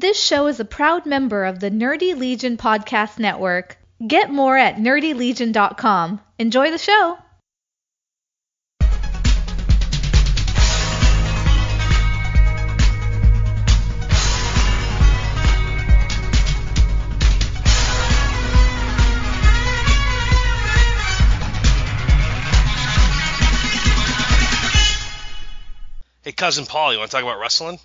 This show is a proud member of the Nerdy Legion Podcast Network. Get more at nerdylegion.com. Enjoy the show! Hey, cousin Paul, you want to talk about wrestling?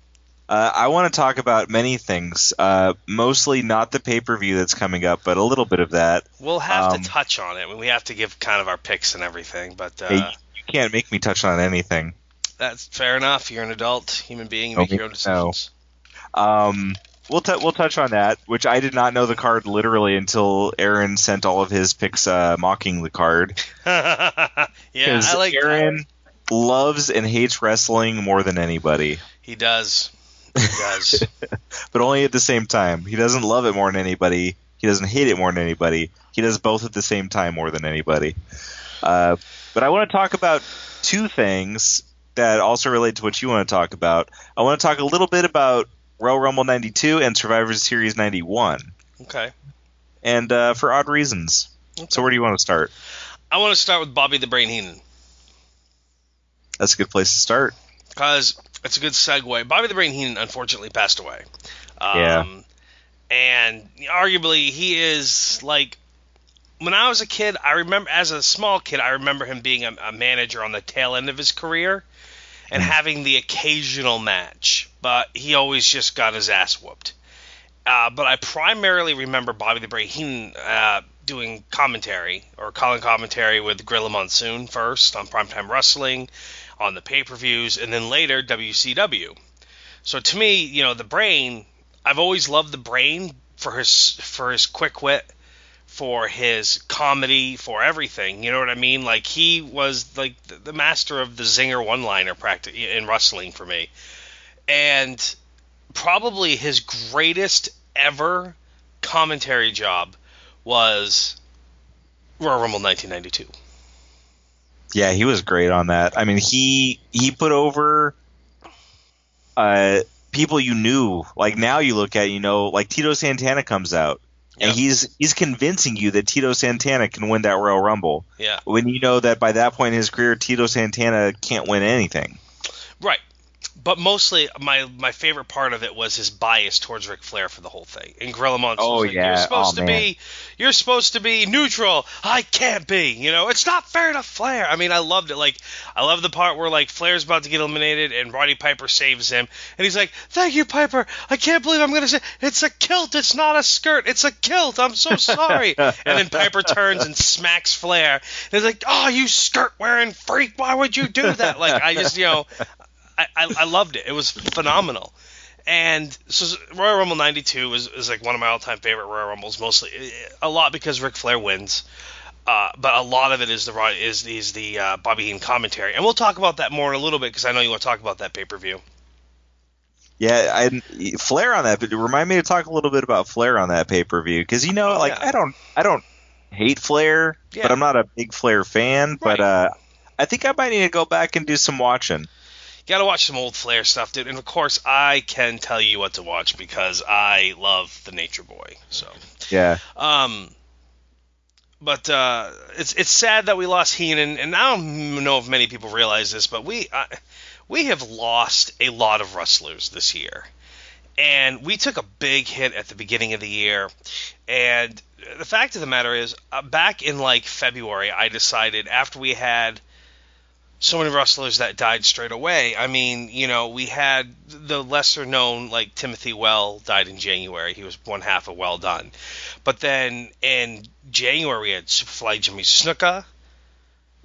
Uh, I want to talk about many things. Uh, mostly not the pay per view that's coming up, but a little bit of that. We'll have Um, to touch on it. We have to give kind of our picks and everything, but uh, Hey, you can't make me touch on anything. that's fair enough. You're an adult human being. You make your own make me know. decisions. Um, we'll t- we'll touch on that, which I did not know the card literally until Aaron sent all of his picks uh, mocking the card. yeah, I like Aaron loves and hates wrestling more than anybody, He does. He does. but only at the same time. He doesn't love it more than anybody. He doesn't hate it more than anybody. He does both at the same time more than anybody. Uh, but I want to talk about two things that also relate to what you want to talk about. I want to talk a little bit about Royal Rumble 92 and Survivor Series 91, okay. and uh, for odd reasons. So where do you want to start? I want to start with Bobby the Brain Heenan That's a good place to start. because it's a good segue. Bobby the Brain Heenan unfortunately passed away. Um, Yeah. And arguably, he is like when I was a kid. I remember as a small kid, I remember him being a, a manager on the tail end of his career and having the occasional match, but he always just got his ass whooped. Uh, but I primarily remember Bobby the Brain Heenan uh, doing commentary or calling commentary with Gorilla Monsoon first on Primetime Wrestling, on the pay-per-views, and then later WCW. So to me, you know, the Brain, I've always loved the Brain for his for his quick wit, for his comedy, for everything. You know what I mean? Like he was like the, master of the zinger one-liner practice in wrestling for me, and probably his greatest ever commentary job was Royal Rumble 1992. Yeah, he was great on that. I mean, he he put over uh, people you knew. Like now, you look at you know, like Tito Santana comes out, and he's he's convincing you that Tito Santana can win that Royal Rumble. Yeah. When you know that by that point in his career, Tito Santana can't win anything. Right. But mostly, my my favorite part of it was his bias towards Ric Flair for the whole thing. And Gorilla Monsoon Oh, like, yeah. you're supposed Oh, to man. be, you're supposed to be neutral. I can't be. You know, it's not fair to Flair. I mean, I loved it. Like, I love the part where like Flair's about to get eliminated and Roddy Piper saves him, and he's like, "Thank you, Piper. I can't believe I'm gonna say it's a kilt. It's not a skirt. It's a kilt. I'm so sorry." and then Piper turns and smacks Flair. And he's like, "Oh, you skirt wearing freak! Why would you do that?" Like, I just, you know. I, I, I loved it. It was phenomenal. And so Royal Rumble 92 is, is like one of my all-time favorite Royal Rumbles, mostly a lot because Ric Flair wins. Uh, but a lot of it is the is is the uh, Bobby Heenan commentary, and we'll talk about that more in a little bit because I know you want to talk about that pay-per-view. Yeah, I Flair on that. But remind me to talk a little bit about Flair on that pay per view because you know, Oh, like yeah. I don't I don't hate Flair, Yeah. but I'm not a big Flair fan. But uh, I think I might need to go back and do some watching. You got to watch some old Flair stuff, dude. And of course, I can tell you what to watch because I love the Nature Boy. So. Yeah. Um, but uh, it's it's sad that we lost Heenan, and I don't know if many people realize this, but we uh, we have lost a lot of wrestlers this year, and we took a big hit at the beginning of the year. And the fact of the matter is, uh, back in like February, I decided after we had so many wrestlers that died straight away. I mean, you know, we had the lesser known like Timothy Well died in January. He was one half of Well Dunn. But then in January we had Superfly Jimmy Snuka,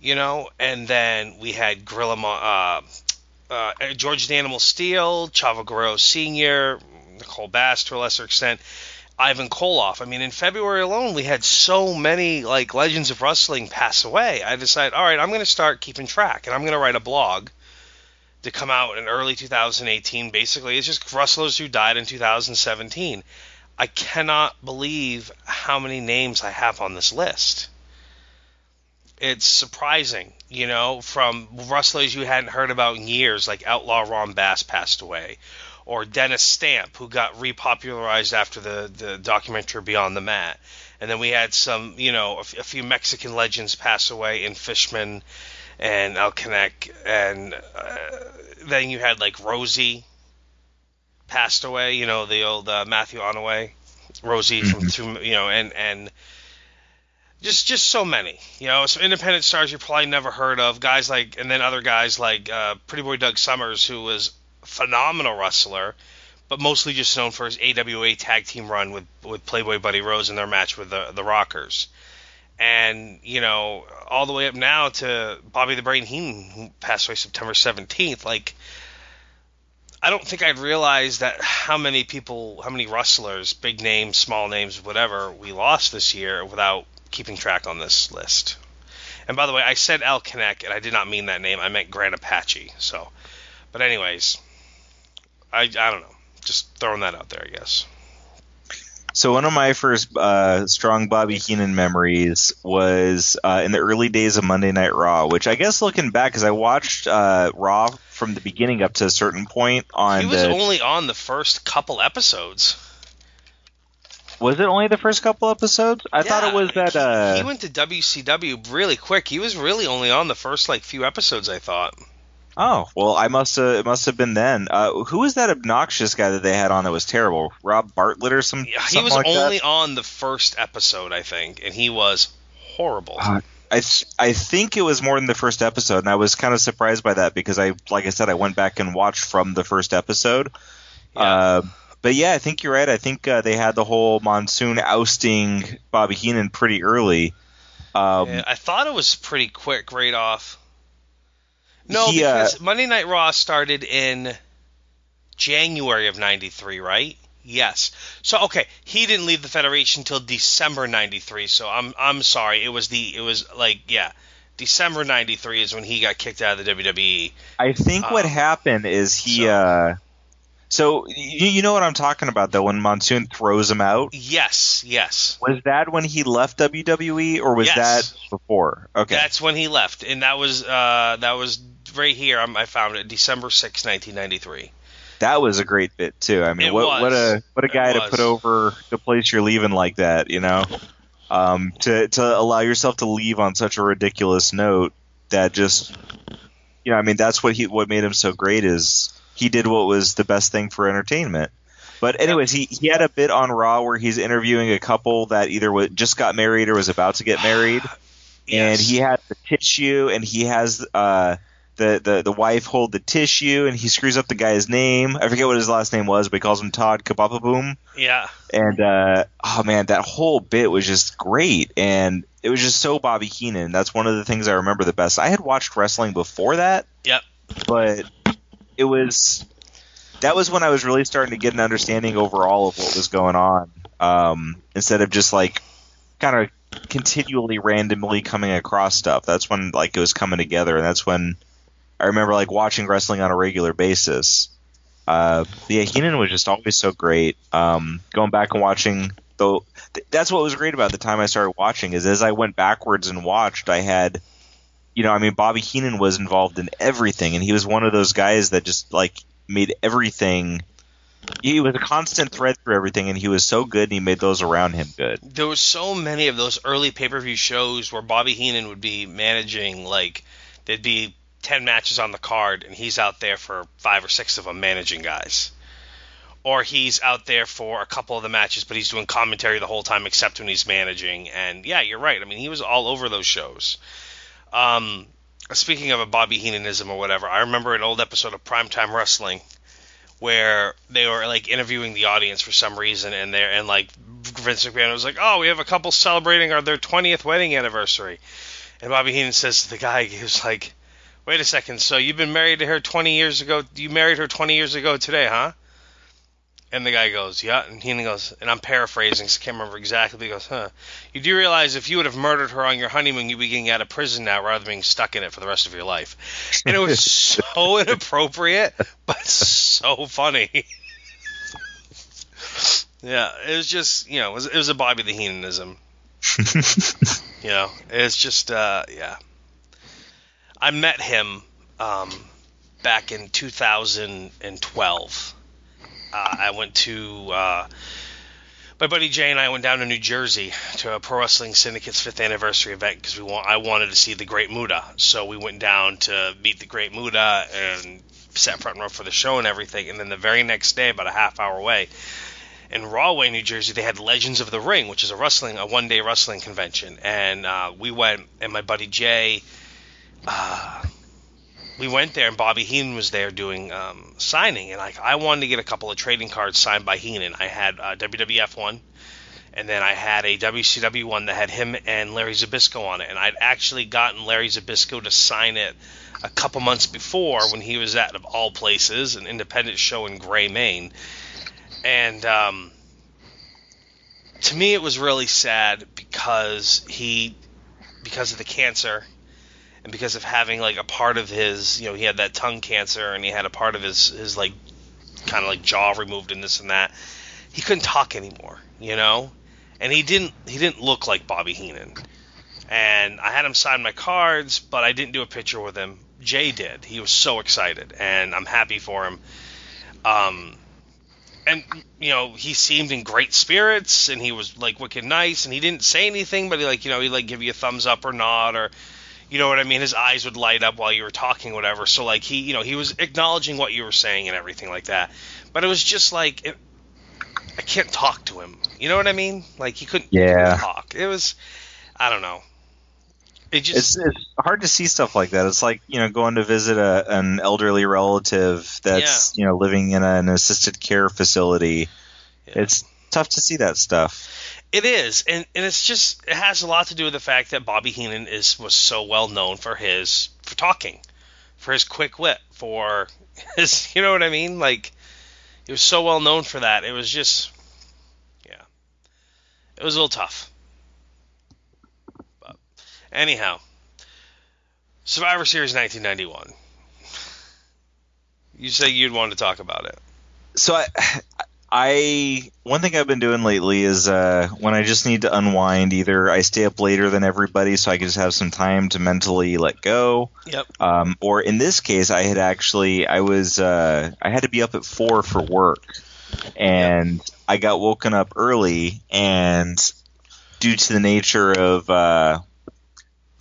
you know, and then we had Gorilla uh, uh, George the Animal Steele, Chavo Guerrero Sr., Nicole Bass to a lesser extent, Ivan Koloff. I mean, in February alone, we had so many like legends of wrestling pass away. I decided, all right, I'm going to start keeping track, and I'm going to write a blog to come out in early 2018. Basically, it's just wrestlers who died in 2017. I cannot believe how many names I have on this list. It's surprising, you know, from wrestlers you hadn't heard about in years, like Outlaw Ron Bass passed away, or Dennis Stamp, who got repopularized after the the documentary Beyond the Mat. And then we had some, you know, a, f- a few Mexican legends pass away in Fishman and El Canek, and uh, then you had like Rosey passed away, you know, the old uh, Matthew Anoa'i, Rosey from two, you know, and and just just so many, you know, some independent stars you probably never heard of, guys like, and then other guys like uh, Pretty Boy Doug Summers, who was phenomenal wrestler, but mostly just known for his AWA tag team run with with Playboy Buddy Rose in their match with the the Rockers. And you know, all the way up now to Bobby the Brain Heenan, who passed away September 17th. Like, I don't think I'd realize that how many people, how many wrestlers, big names, small names, whatever, we lost this year without keeping track on this list. And by the way, I said Al Canek, and I did not mean that name. I meant Gran Apache. So, but anyways, I I don't know. Just throwing that out there, I guess. So one of my first uh, strong Bobby Heenan memories was uh, in the early days of Monday Night Raw, which I guess looking back, because I watched uh, Raw from the beginning up to a certain point on He was the. only on the first couple episodes. was it only the first couple episodes? I thought it was that. Uh, he went to WCW really quick. He was really only on the first like few episodes. I thought. Oh well, I must have. It must have been then. Uh, who was that obnoxious guy that they had on that was terrible? Rob Bartlett or some. Yeah, he was like that? only on the first episode, I think, and he was horrible. Uh, I th- I think it was more than the first episode, and I was kind of surprised by that because I, like I said, I went back and watched from the first episode. Yeah. Uh, but yeah, I think you're right. I think uh, they had the whole monsoon ousting Bobby Heenan pretty early. Um, Yeah, I thought it was pretty quick right off. No, He, uh, because Monday Night Raw started in January of '93, right? Yes. So okay, he didn't leave the Federation until December '93. So I'm I'm sorry. It was the it was like yeah, December '93 is when he got kicked out of the. WWE. I think what um, happened is he. so- Uh, so you, you know what I'm talking about though when Monsoon throws him out. Yes, yes. Was that when he left WWE or was Yes. that before? Okay. That's when he left, and that was uh that was right here. I'm, I found it December 6, 1993. that was a great bit too. I mean, what what a what a guy to put over the place you're leaving like that, you know. Um, to to allow yourself to leave on such a ridiculous note that just, you know, I mean, that's what he what made him so great is he did what was the best thing for entertainment. But anyways, he he had a bit on Raw where he's interviewing a couple that either just got married or was about to get married and he had the tissue and he has uh the, the the wife hold the tissue and he screws up the guy's name. I forget what his last name was, but he calls him Todd Kabapaboom. yeah. And uh oh man, that whole bit was just great and it was just so Bobby Heenan. That's one of the things I remember the best. I had watched wrestling before that, Yep. but it was that was when I was really starting to get an understanding overall of what was going on. Um, instead of just like kind of continually randomly coming across stuff. That's when like it was coming together, and that's when I remember like watching wrestling on a regular basis. Uh, yeah, Heenan was just always so great. Um, going back and watching though, th- that's what was great about the time I started watching is as I went backwards and watched, I had you know, I mean, Bobby Heenan was involved in everything, and he was one of those guys that just like made everything. He was a constant thread through everything, and he was so good, and he made those around him good. There was so many of those early pay-per-view shows where Bobby Heenan would be managing like there'd be 10 matches on the card and he's out there for 5 or 6 of them managing guys. Or he's out there for a couple of the matches but he's doing commentary the whole time except when he's managing and yeah, you're right. I mean, he was all over those shows. Um speaking of a Bobby Heenanism or whatever, I remember an old episode of Primetime Wrestling where they were like interviewing the audience for some reason, and they're and like Vince McMahon was like, "Oh, we have a couple celebrating our their 20th wedding anniversary," and Bobby Heenan says to the guy, he was like, "Wait a second, so you've been married to her 20 years ago? You married her 20 years ago today, huh?" And the guy goes, "Yeah," and Heenan goes, and I'm paraphrasing, 'cause I can't remember exactly. He goes, "Huh? You do realize if you would have murdered her on your honeymoon, you'd be getting out of prison now rather than being stuck in it for the rest of your life." And it was so inappropriate, but so funny. yeah, it was just you know it was, it was a Bobby the Heenanism. You know, it's just uh, yeah. I met him um, back in 2012 uh, I went to uh, my buddy Jay and I went down to New Jersey to a Pro Wrestling Syndicate's fifth anniversary event because we want I wanted to see the Great Muta. So we went down to meet the Great Muta and sat front row for the show and everything. And then the very next day, about a half hour away, in Rahway, New Jersey, they had Legends of the Ring, which is a wrestling, a one day wrestling convention. And uh, we went, and my buddy Jay, uh, we went there, and Bobby Heenan was there doing um, signing. And like, I wanted to get a couple of trading cards signed by Heenan. I had a WWF one, and then I had a WCW one that had him and Larry Zbyszko on it. And I'd actually gotten Larry Zbyszko to sign it a couple months before when he was at, of all places, an independent show in Gray, Maine and um, to me it was really sad because he because of the cancer and because of having like a part of his you know he had that tongue cancer and he had a part of his his like kind of like jaw removed and this and that he couldn't talk anymore you know? And he didn't he didn't look like Bobby Heenan. And I had him sign my cards but I didn't do a picture with him. Jay did. He was so excited and I'm happy for him. Um and you know he seemed in great spirits and he was like wicked nice and he didn't say anything but he like you know he like give you a thumbs up or nod or you know what I mean his eyes would light up while you were talking whatever so like he you know he was acknowledging what you were saying and everything like that but it was just like it, I can't talk to him you know what I mean like he couldn't, Yeah. he couldn't talk it was I don't know it just It's it's hard to see stuff like that. It's like you know going to visit a, an elderly relative that's you know living in an assisted care facility. Yeah. It's tough to see that stuff. It is, and, and it's just it has a lot to do with the fact that Bobby Heenan is was so well known for his for talking, for his quick wit, for his you know what I mean? Like he was so well known for that. It was just yeah. It was a little tough. But anyhow. Survivor Series 1991. You say you'd want to talk about it. So I, I one thing I've been doing lately is uh, when I just need to unwind, either I stay up later than everybody so I can just have some time to mentally let go, Yep. um, or in this case, I had actually I was uh, I had to be up at four for work, and I got woken up early, and due to the nature of uh,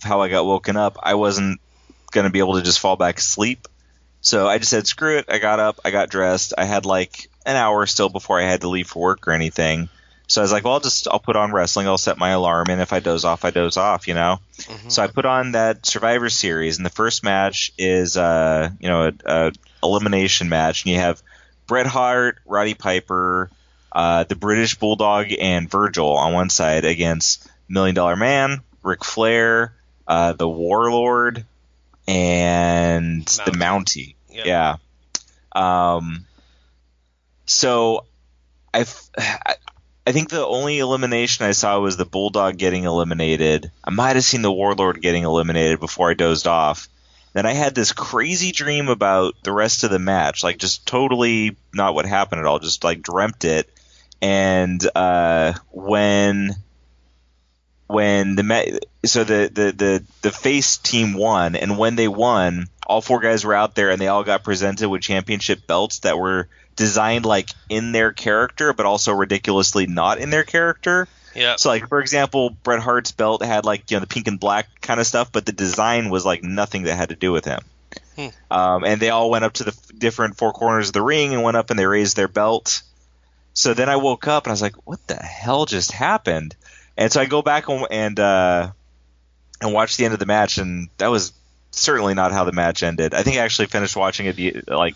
how I got woken up, I wasn't gonna be able to just fall back asleep. So I just said, screw it. I got up, I got dressed. I had like an hour still before I had to leave for work or anything. So I was like, well, I'll just I'll put on wrestling. I'll set my alarm, and if I doze off, I doze off. You know. Mhm. So I put on that Survivor Series, and the first match is uh you know a, a elimination match, and you have Bret Hart, Roddy Piper, uh, the British Bulldog, and Virgil on one side against Million Dollar Man, Ric Flair, uh, the Warlord, and the Mountie. Yep. Yeah. Um. So, I, I I think the only elimination I saw was the Bulldog getting eliminated. I might have seen the Warlord getting eliminated before I dozed off. Then I had this crazy dream about the rest of the match, like just totally not what happened at all, just like dreamt it. And uh, when when the ma- so the, the the the face team won, and when they won, all four guys were out there, and they all got presented with championship belts that were designed like in their character, but also ridiculously not in their character. Yeah. So, like for example, Bret Hart's belt had like you know the pink and black kind of stuff, but the design was like nothing that had to do with him. Hmm. Um, and they all went up to the f- different four corners of the ring and went up and they raised their belt. So then I woke up and I was like, "What the hell just happened?" And so I go back and and, uh, and watch the end of the match, and that was certainly not how the match ended. I think I actually finished watching it the, like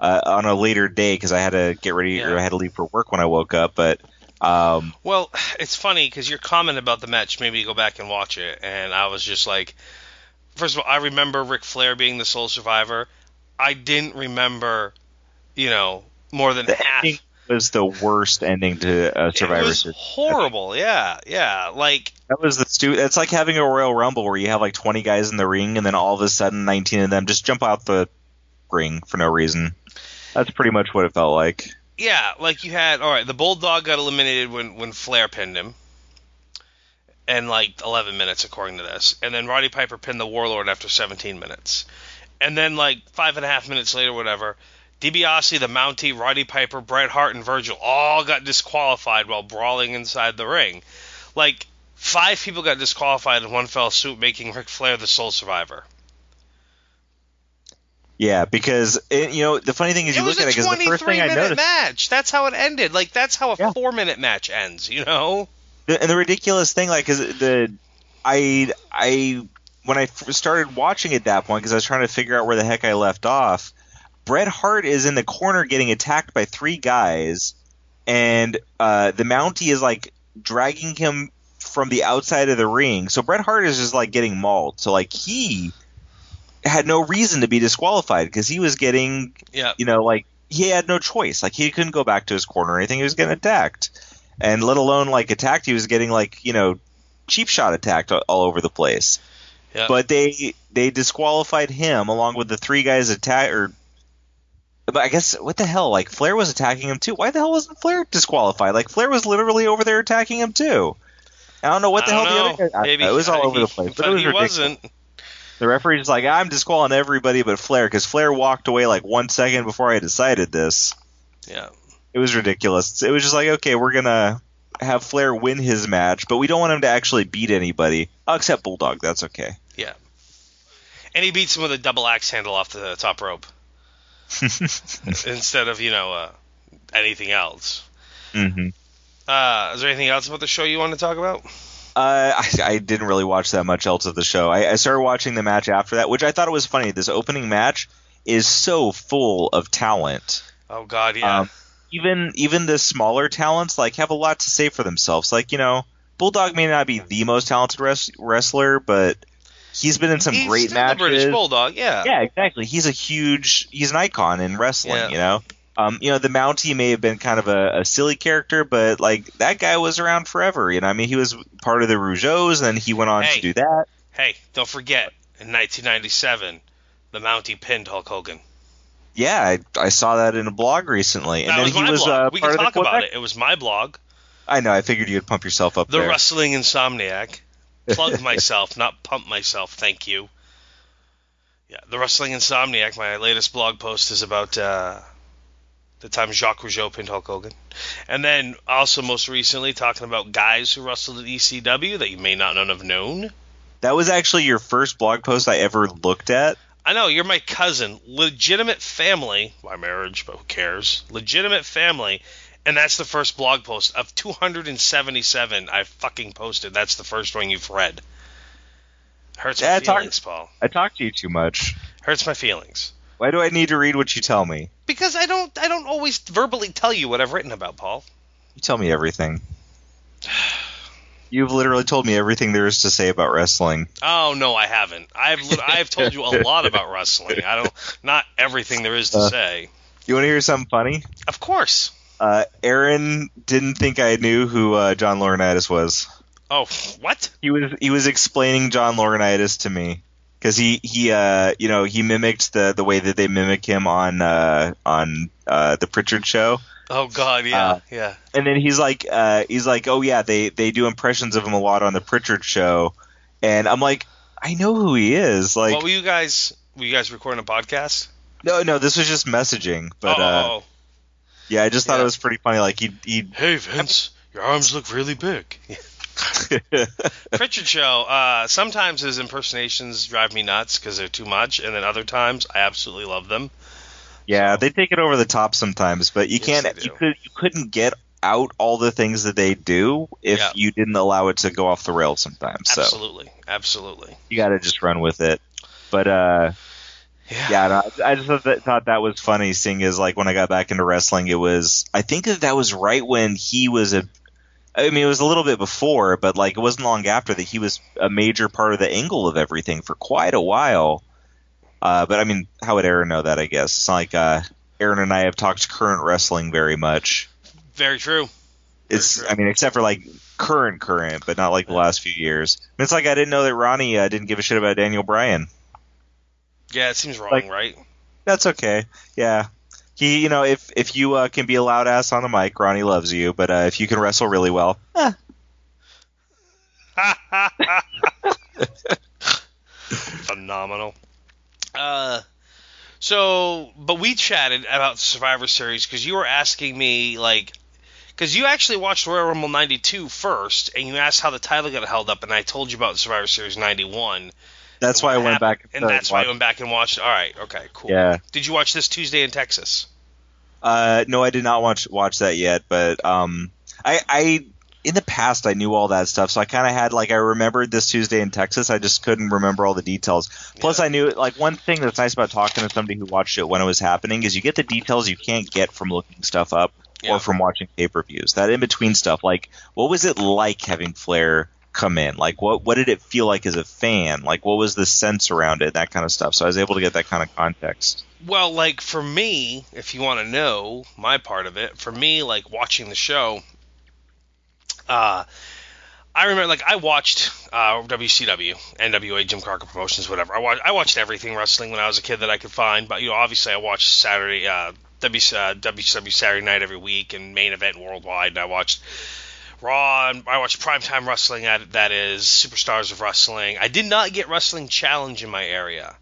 uh, on a later day because I had to get ready or I had to leave for work when I woke up. But um, Well, it's funny because your comment about the match made me go back and watch it, and I was just like, first of all, I remember Ric Flair being the sole survivor. I didn't remember, you know, more than half. ending was the worst ending to a it Survivor was Series. horrible. Yeah, yeah. Like, That was the stu- It's like having a Royal Rumble where you have like 20 guys in the ring, and then all of a sudden 19 of them just jump out the ring for no reason. That's pretty much what it felt like. yeah, like you had. All right, the Bulldog got eliminated when when Flair pinned him, in like 11 minutes according to this, and then Roddy Piper pinned the Warlord after 17 minutes, and then like five and a half minutes later, whatever, DiBiase, the Mountie, Roddy Piper, Bret Hart, and Virgil all got disqualified while brawling inside the ring. Like five people got disqualified in one fell swoop, making Ric Flair the sole survivor. Yeah, because it, you know the funny thing is you look at it because the first 23 thing I minute noticed, match. That's how it ended. Like that's how a Yeah. four minute match ends. You know? the, and the ridiculous thing, like, is the I I when I started watching at that point because I was trying to figure out where the heck I left off. Bret Hart is in the corner getting attacked by three guys, and uh, the Mountie is like dragging him from the outside of the ring. So Bret Hart is just like getting mauled. So like he had no reason to be disqualified because he was getting Yeah. you know, like he had no choice. Like he couldn't go back to his corner or anything. He was getting attacked, and let alone like attacked. He was getting like you know, cheap shot attacked all, over the place. Yeah. But they they disqualified him along with the three guys attack or. But I guess what the hell? Like Flair was attacking him too. Why the hell wasn't Flair disqualified? Like Flair was literally over there attacking him too. I don't know what the hell don't the know. other guy. Maybe it was all over he- the place, but, it was he ridiculous. wasn't. The referee just like I'm disqualifying everybody but Flair because Flair walked away like one second before I decided this. Yeah. It was ridiculous. It was just like, okay, we're gonna have Flair win his match, but we don't want him to actually beat anybody oh, except Bulldog. That's okay. Yeah. And he beats him with a double axe handle off the top rope instead of you know uh, anything else. hmm Uh, is there anything else about the show you want to talk about? Uh, I, I didn't really watch that much else of the show. I, I started watching the match after that, which I thought it was funny. This opening match is so full of talent. Oh God, yeah. Um, even even the smaller talents like have a lot to say for themselves. Like you know, Bulldog may not be the most talented res- wrestler, but he's been in some He's great matches. British Bulldog, yeah. Yeah, exactly. He's a huge, he's an icon in wrestling. Yeah. You know, um, you know the Mountie may have been kind of a, a silly character, but like that guy was around forever. You know, I mean, he was part of the Rougeaus, and then he went on Hey. to do that. Hey, don't forget, in 1997, the Mountie pinned Hulk Hogan. Yeah, I, I saw that in a blog recently, and that then was he was blog. uh, we can talk about it. It was my blog, I know. I figured you'd pump yourself up The there. Wrestling Insomniac. Plug myself, not pump myself. Thank you. Yeah, The Wrestling Insomniac. My latest blog post is about uh, the time Jacques Rougeau pinned Hulk Hogan, and then also most recently talking about guys who wrestled at ECW that you may not have known. That was actually your first blog post I ever looked at. I know you're my cousin, legitimate family by marriage, but who cares? Legitimate family, and that's the first blog post of 277 I fucking posted. That's the first one you've read. Hurts my Yeah, talk- feelings, Paul. I talk to you too much. Hurts my feelings Why do I need to read what you tell me? because I don't. I don't always verbally tell you what I've written about, Paul. You tell me everything. You've literally told me everything there is to say about wrestling. Oh no, I haven't. I've I've told you a lot about wrestling. I don't. Not everything there is to Uh. say. You want to hear something funny? Of course. Uh, Aaron didn't think I knew who uh, John Laurinaitis was. Oh, what? He was he was explaining John Laurinaitis to me because he he uh you know he mimicked the the way that they mimic him on uh on uh the Prichard show. Oh God, yeah, Uh, yeah. and then he's like uh he's like oh yeah they they do impressions of him a lot on the Prichard show and i'm like i know who he is like what were you guys? Were you guys recording a podcast? no no this was just messaging but oh, uh oh, oh. Yeah i just thought Yeah. it was pretty funny like he he hey Vince, your arms look really big. Prichard show. Uh, sometimes his impersonations drive me nuts because they're too much, and then other times I absolutely love them. yeah they take it over the top sometimes but you Yes, can't you could you couldn't get out all the things that they do if Yeah. you didn't allow it to go off the rails sometimes so Absolutely, absolutely. you got to just run with it but uh Yeah. Yeah, no, I just thought that, thought that was funny. Seeing as like when I got back into wrestling, it was I think that that was right when he was a. I mean, it was a little bit before, but like it wasn't long after that he was a major part of the angle of everything for quite a while. Uh, but I mean, how would Aaron know that? I guess it's not like uh, Aaron and I have talked current wrestling very much. Very true. It's true. I mean, except for like current current, but not like the last few years. I mean, it's like I didn't know that Ronnie uh, didn't give a shit about Daniel Bryan. Yeah, it seems wrong, Like- right? That's okay. Yeah. He, you know, if if you uh, can be a loud ass on the mic, Ronnie loves you. But uh, if you can wrestle really well, eh, Phenomenal. Uh, So, but we chatted about Survivor Series because you were asking me like, because you actually watched Royal Rumble 92 first, and you asked how the title got held up, and I told you about Survivor Series 91. That's why I went back and started that's why I went back and watched. All right, okay, cool. Yeah. Did you watch this Tuesday in Texas? Uh, no, I did not watch watch that yet, but um, I I in the past I knew all that stuff, so I kind of had like I remembered this Tuesday in Texas. I just couldn't remember all the details. Plus, Yeah. I knew like one thing that's nice about talking to somebody who watched it when it was happening is you get the details you can't get from looking stuff up Yeah. or from watching pay per views. That in between stuff, like what was it like having Flair come in? Like what what did it feel like as a fan? Like what was the sense around it? That kind of stuff. So I was able to get that kind of context. Well, like for me, if you want to know my part of it, for me, like watching the show, uh, I remember like I watched uh, WCW, NWA, Jim Crockett Promotions, whatever. I watched I watched everything wrestling when I was a kid that I could find, but you know, obviously I watched Saturday, uh, uh, WCW Saturday Night every week and main event worldwide. And I watched Raw, and I watched Primetime Wrestling. That is Superstars of Wrestling. I did not get Wrestling Challenge in my area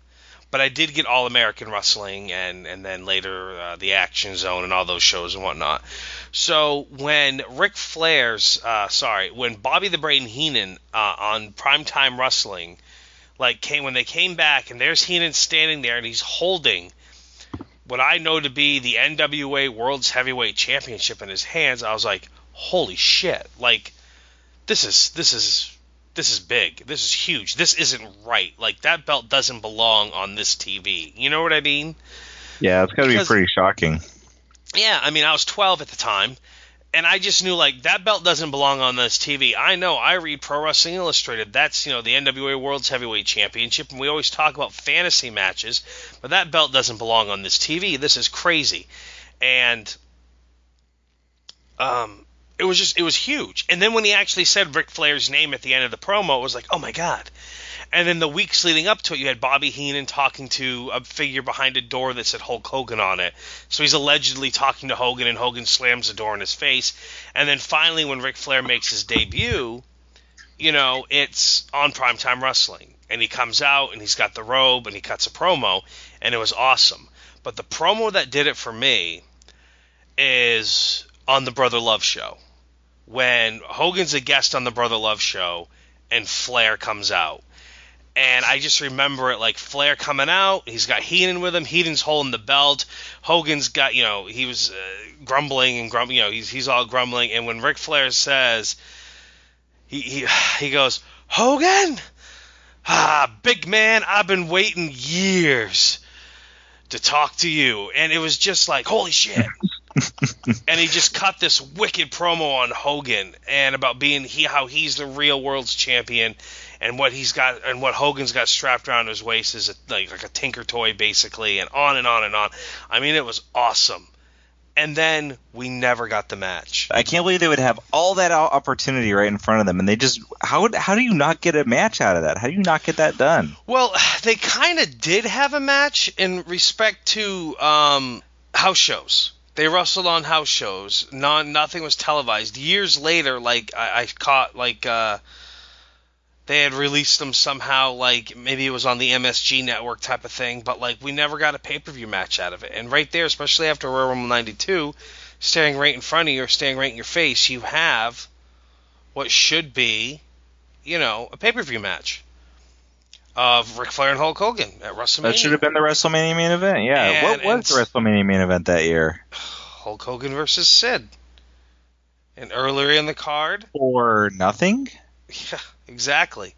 but I did get All American Wrestling and and then later uh, the Action Zone and all those shows and whatnot. So when Ric Flair's, uh, sorry, when Bobby the Brain Heenan uh, on Primetime Wrestling, like came when they came back and there's Heenan standing there and he's holding what I know to be the NWA World's Heavyweight Championship in his hands, I was like, holy shit! Like this is this is this is big. This is huge. This isn't right. Like that belt doesn't belong on this TV. You know what I mean? Yeah, it's got to be pretty shocking. Yeah, I mean, I was 12 at the time, and I just knew like that belt doesn't belong on this TV. I know. I read Pro Wrestling Illustrated. That's you know the NWA World's Heavyweight Championship, and we always talk about fantasy matches, but that belt doesn't belong on this TV. This is crazy, and um, it was just it was huge. And then when he actually said Ric Flair's name at the end of the promo, it was like, oh my god. And then the weeks leading up to it, you had Bobby Heenan talking to a figure behind a door that said Hulk Hogan on it. So he's allegedly talking to Hogan, and Hogan slams the door in his face. And then finally, when Ric Flair makes his debut, you know, it's on Primetime Wrestling. And he comes out, and he's got the robe, and he cuts a promo, and it was awesome. But the promo that did it for me is on the Brother Love show. When Hogan's a guest on the Brother Love show, and Flair comes out. And I just remember it like Flair coming out. He's got Heenan with him. Heenan's holding the belt. Hogan's got, you know, he was uh, grumbling and grumbling. You know, he's he's all grumbling. And when Ric Flair says, he he he goes, Hogan, ah, big man, I've been waiting years to talk to you. And it was just like, holy shit. and he just cut this wicked promo on Hogan and about being he how he's the real world's champion and what he's got and what Hogan's got strapped around his waist is a, like like a tinker toy basically and on and on and on. I mean it was awesome. And then we never got the match. I can't believe they would have all that opportunity right in front of them, and they just how how do you not get a match out of that? How do you not get that done? Well, they kind of did have a match in respect to um, house shows. They wrestled on house shows. Non, nothing was televised. Years later, like I, I caught like uh, they had released them somehow. Like maybe it was on the MSG network type of thing. But like we never got a pay per view match out of it. And right there, especially after Royal Rumble '92, staring right in front of you or staring right in your face, you have what should be, you know, a pay per view match of Ric Flair and Hulk Hogan at WrestleMania. That should have been the WrestleMania main event. Yeah, And- what was the WrestleMania main event that year? Hulk Hogan versus Sid. And earlier in the card, Or nothing? yeah, exactly.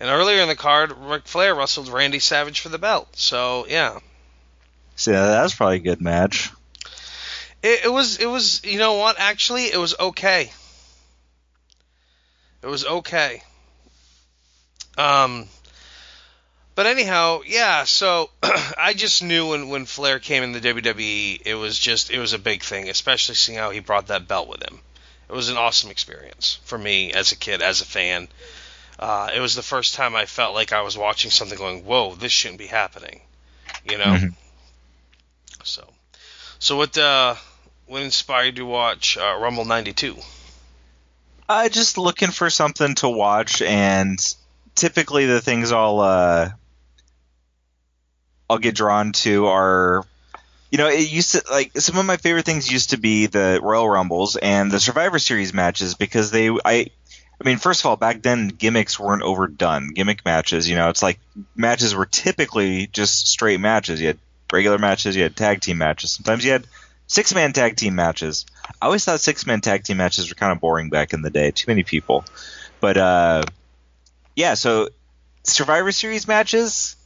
And earlier in the card, Ric Flair wrestled Randy Savage for the belt. So yeah, So yeah, that was probably a good match. it, it was. It was. You know what? Actually, it was okay. It was okay. Um. But anyhow, yeah. So I just knew when when Flair came in the WWE, it was just it was a big thing, especially seeing how he brought that belt with him. It was an awesome experience for me as a kid, as a fan. Uh, it was the first time I felt like I was watching something, going, "Whoa, this shouldn't be happening," you know. Mhm. So, so what uh, what inspired you to watch uh, Rumble '92? Uh, just looking for something to watch, and typically the things I'll uh, I'll get drawn to are you know, it used to like some of my favorite things used to be the Royal Rumbles and the Survivor Series matches because they I I mean, first of all, back then gimmicks weren't overdone. Gimmick matches, you know, it's like matches were typically just straight matches. You had regular matches, you had tag team matches. Sometimes you had six man tag team matches. I always thought six man tag team matches were kind of boring back in the day. Too many people. But uh yeah, so Survivor Series matches,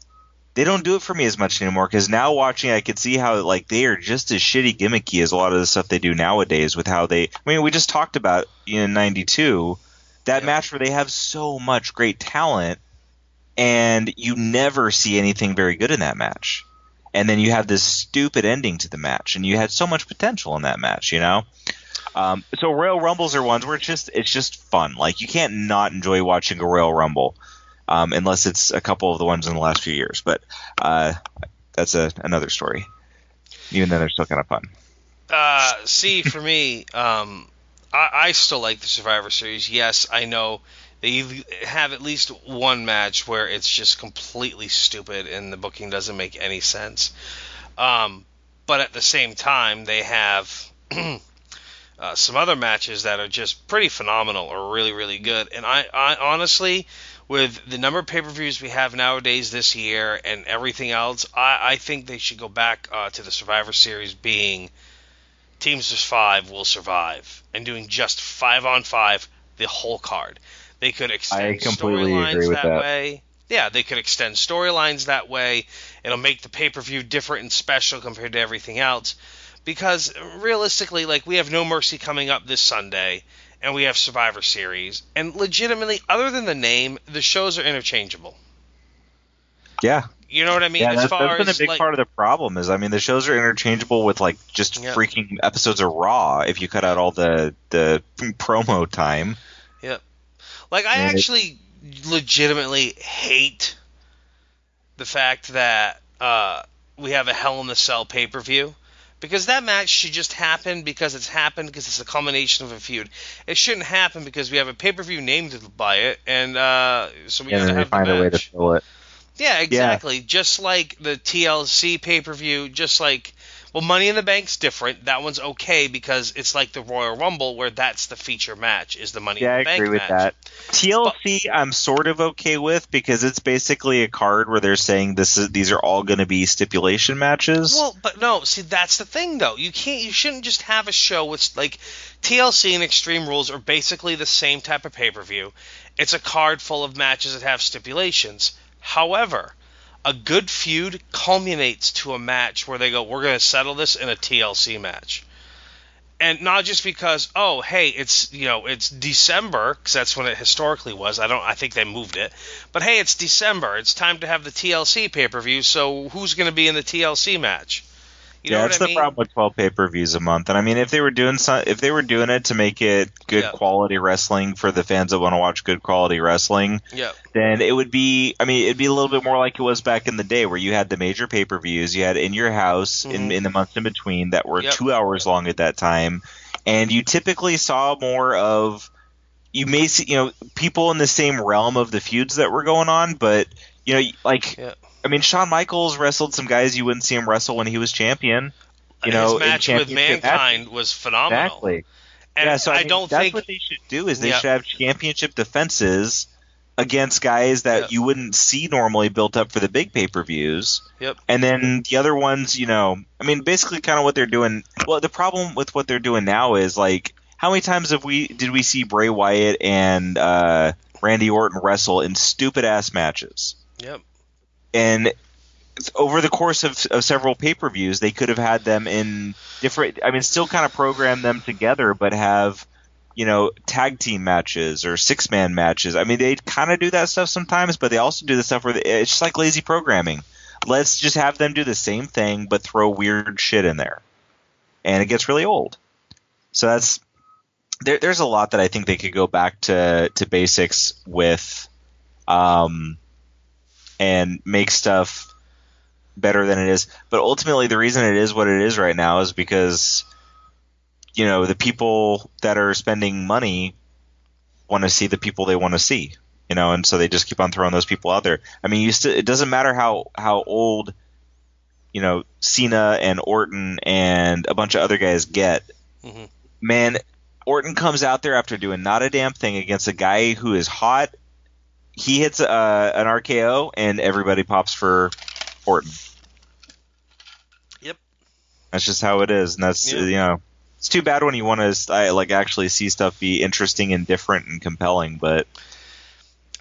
they don't do it for me as much anymore because now watching I can see how like they are just as shitty gimmicky as a lot of the stuff they do nowadays with how they I mean we just talked about in 92 that Yeah. match where they have so much great talent and you never see anything very good in that match. And then you have this stupid ending to the match and you had so much potential in that match you know? Um, so Royal Rumbles are ones where it's just it's just fun. Like you can't not enjoy watching a Royal Rumble um, unless it's a couple of the ones in the last few years. But uh, that's a, another story. Even then, they're still kind of fun. Uh, see, for me, um, I, I still like the Survivor Series. Yes, I know they have at least one match where it's just completely stupid and the booking doesn't make any sense. Um, but at the same time, they have uh, some other matches that are just pretty phenomenal or really, really good. And I, I honestly, with the number of pay-per-views we have nowadays this year and everything else, I, I think they should go back uh, to the Survivor Series being teams of five will survive and doing just five on five the whole card. They could extend storylines that, that. way. Yeah, they could extend storylines that way. It'll make the pay-per-view different and special compared to everything else. Because realistically, like we have No Mercy coming up this Sunday, and we have Survivor Series, and legitimately, other than the name, the shows are interchangeable. Yeah, You know what I mean? yeah, as that's, far that's been a big like, part of the problem. Is I mean, the shows are interchangeable with like just Yeah. freaking episodes of Raw if you cut out all the the promo time. Like I And it- actually legitimately hate the fact that uh, we have a Hell in the Cell pay per view because that match should just happen because it's happened because it's a culmination of a feud. It shouldn't happen because we have a pay per view named by it, and uh, so we and gotta have find a way to fill it. Yeah, exactly. Just like the TLC pay per view, just like well, Money in the Bank's different. That one's okay because it's like the Royal Rumble where that's the feature match is the Money Yeah, in the Bank Yeah, I agree with match. that. TLC, I'm sort of okay with because it's basically a card where they're saying this is these are all going to be stipulation matches. Well, but no, see that's the thing though. You can't you shouldn't just have a show with like TLC and Extreme Rules are basically the same type of pay-per-view. It's a card full of matches that have stipulations. However, a good feud culminates to a match where they go, "We're going to settle this in a TLC match." And not just because, oh, hey, it's you know it's December because that's when it historically was. I don't, I think they moved it, but hey, it's December. It's time to have the TLC pay per view. So who's going to be in the TLC match? You know yeah, that's I the mean? problem with 12 pay-per-views a month. And I mean, if they were doing some, if they were doing it to make it good quality wrestling for the fans that want to watch good quality wrestling, Yeah, then it would be. I mean, it'd be a little bit more like it was back in the day, where you had the major pay-per-views, you had in your house in Mhm. in the months in between that were Yep. two hours long at that time, and you typically saw more of. You may see, you know, people in the same realm of the feuds that were going on, but you know, like, Yeah. I mean, Shawn Michaels wrestled some guys you wouldn't see him wrestle when he was champion. You know, his in match with Mankind was phenomenal. Exactly. And yeah, so I, I, mean, don't that's think what they should do is they Yeah. should have championship defenses against guys that you wouldn't see normally built up for the big pay per views. Yep. And then the other ones, you know, I mean, basically, kind of what they're doing. Well, the problem with what they're doing now is like, how many times have we did we see Bray Wyatt and uh, Randy Orton wrestle in stupid ass matches? Yep. and over the course of, of several pay-per-views they could have had them in different i mean still kind of program them together but have you know tag team matches or six man matches i mean they kind of do that stuff sometimes but they also do the stuff where they, it's just like lazy programming let's just have them do the same thing but throw weird shit in there and it gets really old so that's there, there's a lot that i think they could go back to to basics with um and make stuff better than it is. But ultimately, the reason it is what it is right now is because, you know, the people that are spending money want to see the people they want to see, you know, and so they just keep on throwing those people out there. I mean, you still, it doesn't matter how, how old you know Cena and Orton and a bunch of other guys get, hmm man, Orton comes out there after doing not a damn thing against a guy who is hot. He hits uh, an RKO and everybody pops for Orton. Yep. That's just how it is, and that's Yeah. you know, it's too bad when you want to like actually see stuff be interesting and different and compelling, but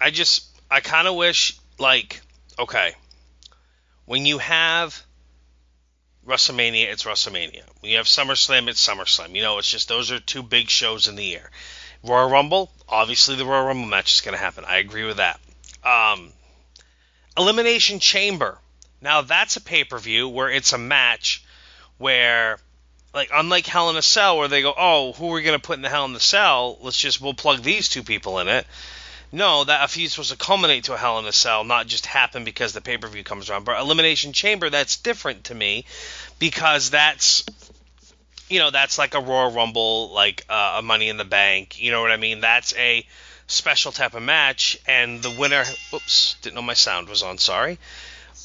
I just I kind of wish like okay, when you have WrestleMania, it's WrestleMania. When you have SummerSlam, it's SummerSlam. You know, it's just those are two big shows in the year. Royal Rumble, obviously the Royal Rumble match is going to happen. I agree with that. Um, Elimination Chamber. Now that's a pay per view where it's a match where, like, unlike Hell in a Cell, where they go, oh, who are we going to put in the Hell in the Cell? Let's just we'll plug these two people in it. No, that a feud's supposed to culminate to a Hell in a Cell, not just happen because the pay per view comes around. But Elimination Chamber, that's different to me because that's you know that's like a Royal Rumble, like uh, a Money in the Bank. You know what I mean? That's a special type of match, and the winner. Oops, didn't know my sound was on. Sorry.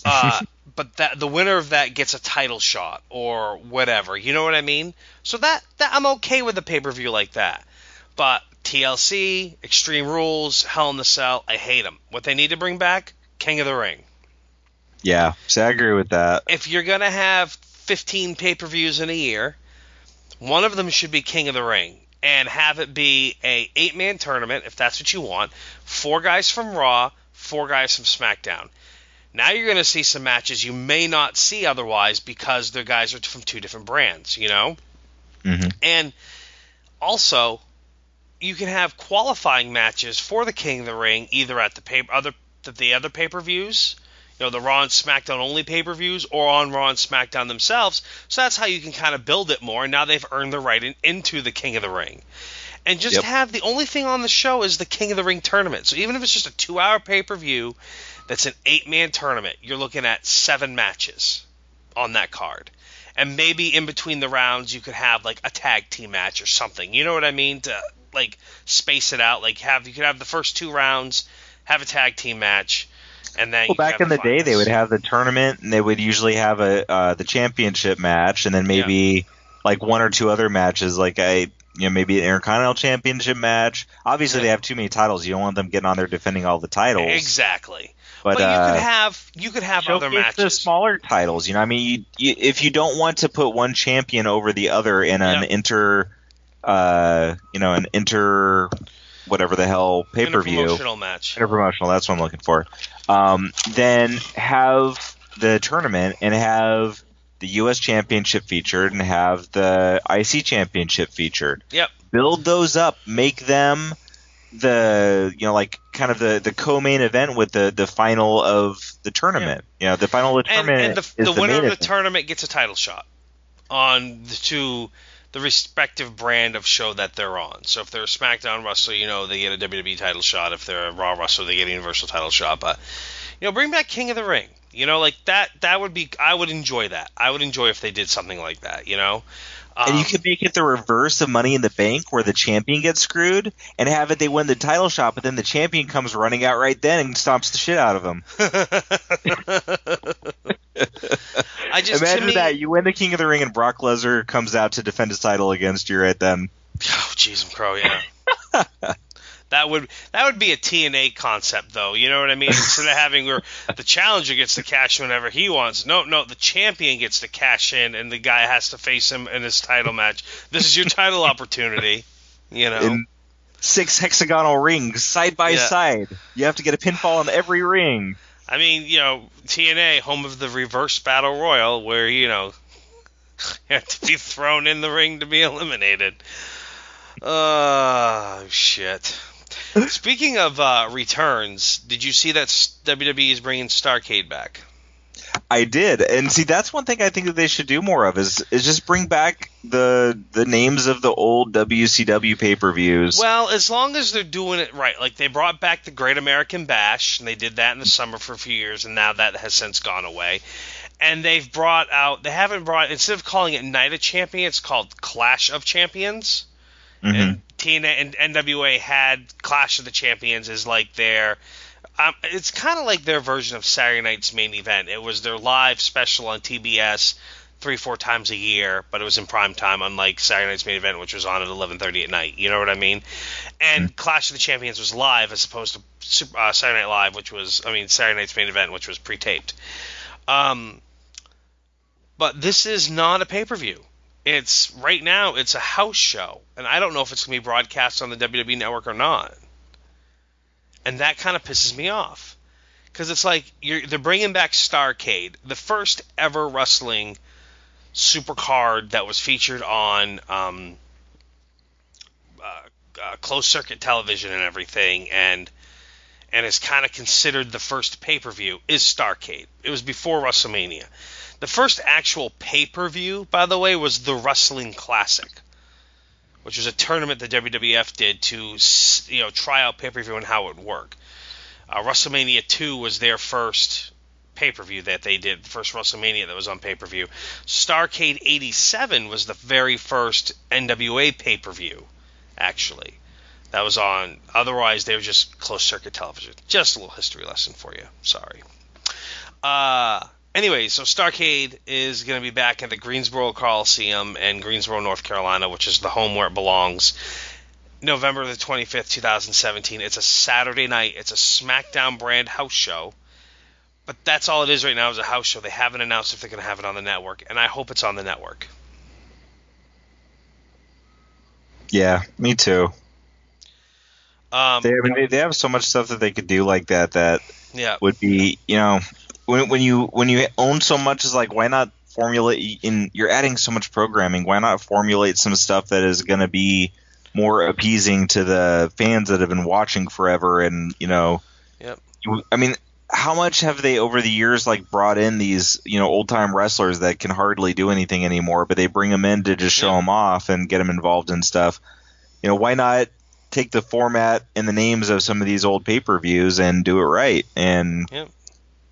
Uh, but that the winner of that gets a title shot or whatever. You know what I mean? So that that I'm okay with a pay per view like that. But TLC, Extreme Rules, Hell in the Cell, I hate them. What they need to bring back, King of the Ring. yeah, so I agree with that. If you're gonna have 15 pay per views in a year, one of them should be King of the Ring, and have it be a eight man tournament if that's what you want. Four guys from Raw, four guys from SmackDown. Now you're going to see some matches you may not see otherwise because their guys are from two different brands, you know? hmm And also, you can have qualifying matches for the King of the Ring either at the pay- other the, the other pay-per-views, you know, the Raw and SmackDown only pay-per-views, or on Raw and SmackDown themselves. So that's how you can kind of build it more. And now they've earned the right in, into the King of the Ring. And just Yep. have the only thing on the show is the King of the Ring tournament. So even if it's just a two-hour pay-per-view, that's an eight-man tournament. You're looking at seven matches on that card and maybe in between the rounds you could have like a tag team match or something. You know what I mean? To like space it out. Like have you could have the first two rounds, have a tag team match, and then Well, back in the day, they would have the tournament, and they would usually have a uh, the championship match, and then maybe like one or two other matches, like I you know maybe an Intercontinental Championship match. Obviously, Yeah. they have too many titles. You don't want them getting on there defending all the titles. exactly. But, But, you uh, could have you could have other showcase the matches. smaller titles. You know, I mean, you, you, if you don't want to put one champion over the other in an Yeah. inter, uh, you know, an inter, whatever the hell pay per view, promotional match. interpromotional. That's what I'm looking for. Um, then have the tournament and have the U.S. Championship featured and have the IC Championship featured. Yep. Build those up. Make them the you know like kind of the the co-main event with the the final of the tournament. You know, the final of the tournament and the, is the the winner of the event. tournament gets a title shot on the to the respective brand of show that they're on. So if they're a SmackDown wrestler, you know they get a WWE title shot. If they're a Raw wrestler, they get a Universal title shot. But you know, bring back King of the Ring. You know, like that. That would be. I would enjoy that. I would enjoy if they did something like that. You know. And you Um, could make it the reverse of Money in the Bank, where the champion gets screwed, and have it they win the title shot, but then the champion comes running out right then and stomps the shit out of them. I just Imagine me, that you win the King of the Ring, and Brock Lesnar comes out to defend his title against you right then. Oh, jeez, I'm crow, yeah. that would that would be a TNA concept, though. You know what I mean? Instead of having where the challenger gets to cash whenever he wants, no, no, the champion gets to cash in, and the guy has to face him in his title match. This is your title opportunity. You know, In six hexagonal rings side by Yeah. side. You have to get a pinfall on every ring. I mean, you know, TNA, home of the reverse battle royal, where you know you have to be thrown in the ring to be eliminated. Oh shit. Speaking of uh, returns, did you see that WWE is bringing Starrcade back? I did, and see that's one thing I think that they should do more of is is just bring back the the names of the old WCW pay per views. Well, as long as they're doing it right, like they brought back the Great American Bash, and they did that in the summer for a few years, and now that has since gone away. And they've brought out, they haven't brought, instead of calling it Night of Champions, it's called Clash of Champions. Mhm. And TNA and NWA had Clash of the Champions as like their Um, it's kind of like their version of Saturday Night's main event. It was their live special on TBS three, four times a year, but it was in prime time, unlike Saturday Night's main event, which was on at 11:30 at night. You know what I mean? And mm-hmm. Clash of the Champions was live as opposed to uh, Saturday Night Live, which was, I mean, Saturday Night's main event, which was pre-taped. Um, but this is not a pay-per-view. It's right now. It's a house show, and I don't know if it's gonna be broadcast on the WWE network or not. And that kind of pisses me off because it's like they're bringing back Starrcade, the first ever wrestling super card that was featured on um, uh, uh, closed circuit television and everything, and and is kind of considered the first pay per view is Starrcade. It was before WrestleMania. The first actual pay per view, by the way, was the Wrestling Classic, which was a tournament the WWF did to you know try out pay per view and how it would work. Uh, WrestleMania 2 was their first pay per view that they did, the first WrestleMania that was on pay per view. Starrcade 87 was the very first NWA pay per view, actually. That was on, otherwise, they were just closed circuit television. Just a little history lesson for you. Sorry. Uh, anyway, so Starrcade is going to be back at the Greensboro Coliseum in Greensboro, North Carolina, which is the home where it belongs. November the 25th, 2017. It's a Saturday night. It's a SmackDown brand house show. But that's all it is right now is a house show. They haven't announced if they're going to have it on the network, and I hope it's on the network. Yeah, me too. Um, they, I mean, they, they have so much stuff that they could do like that that yeah. would be you know when when you when you own so much is like why not formulate in you're adding so much programming why not formulate some stuff that is going to be more appeasing to the fans that have been watching forever and you know yep. I mean how much have they over the years like brought in these you know old time wrestlers that can hardly do anything anymore, but they bring them in to just show yeah. them off and get them involved in stuff. You know, why not take the format and the names of some of these old pay per views and do it right and yeah.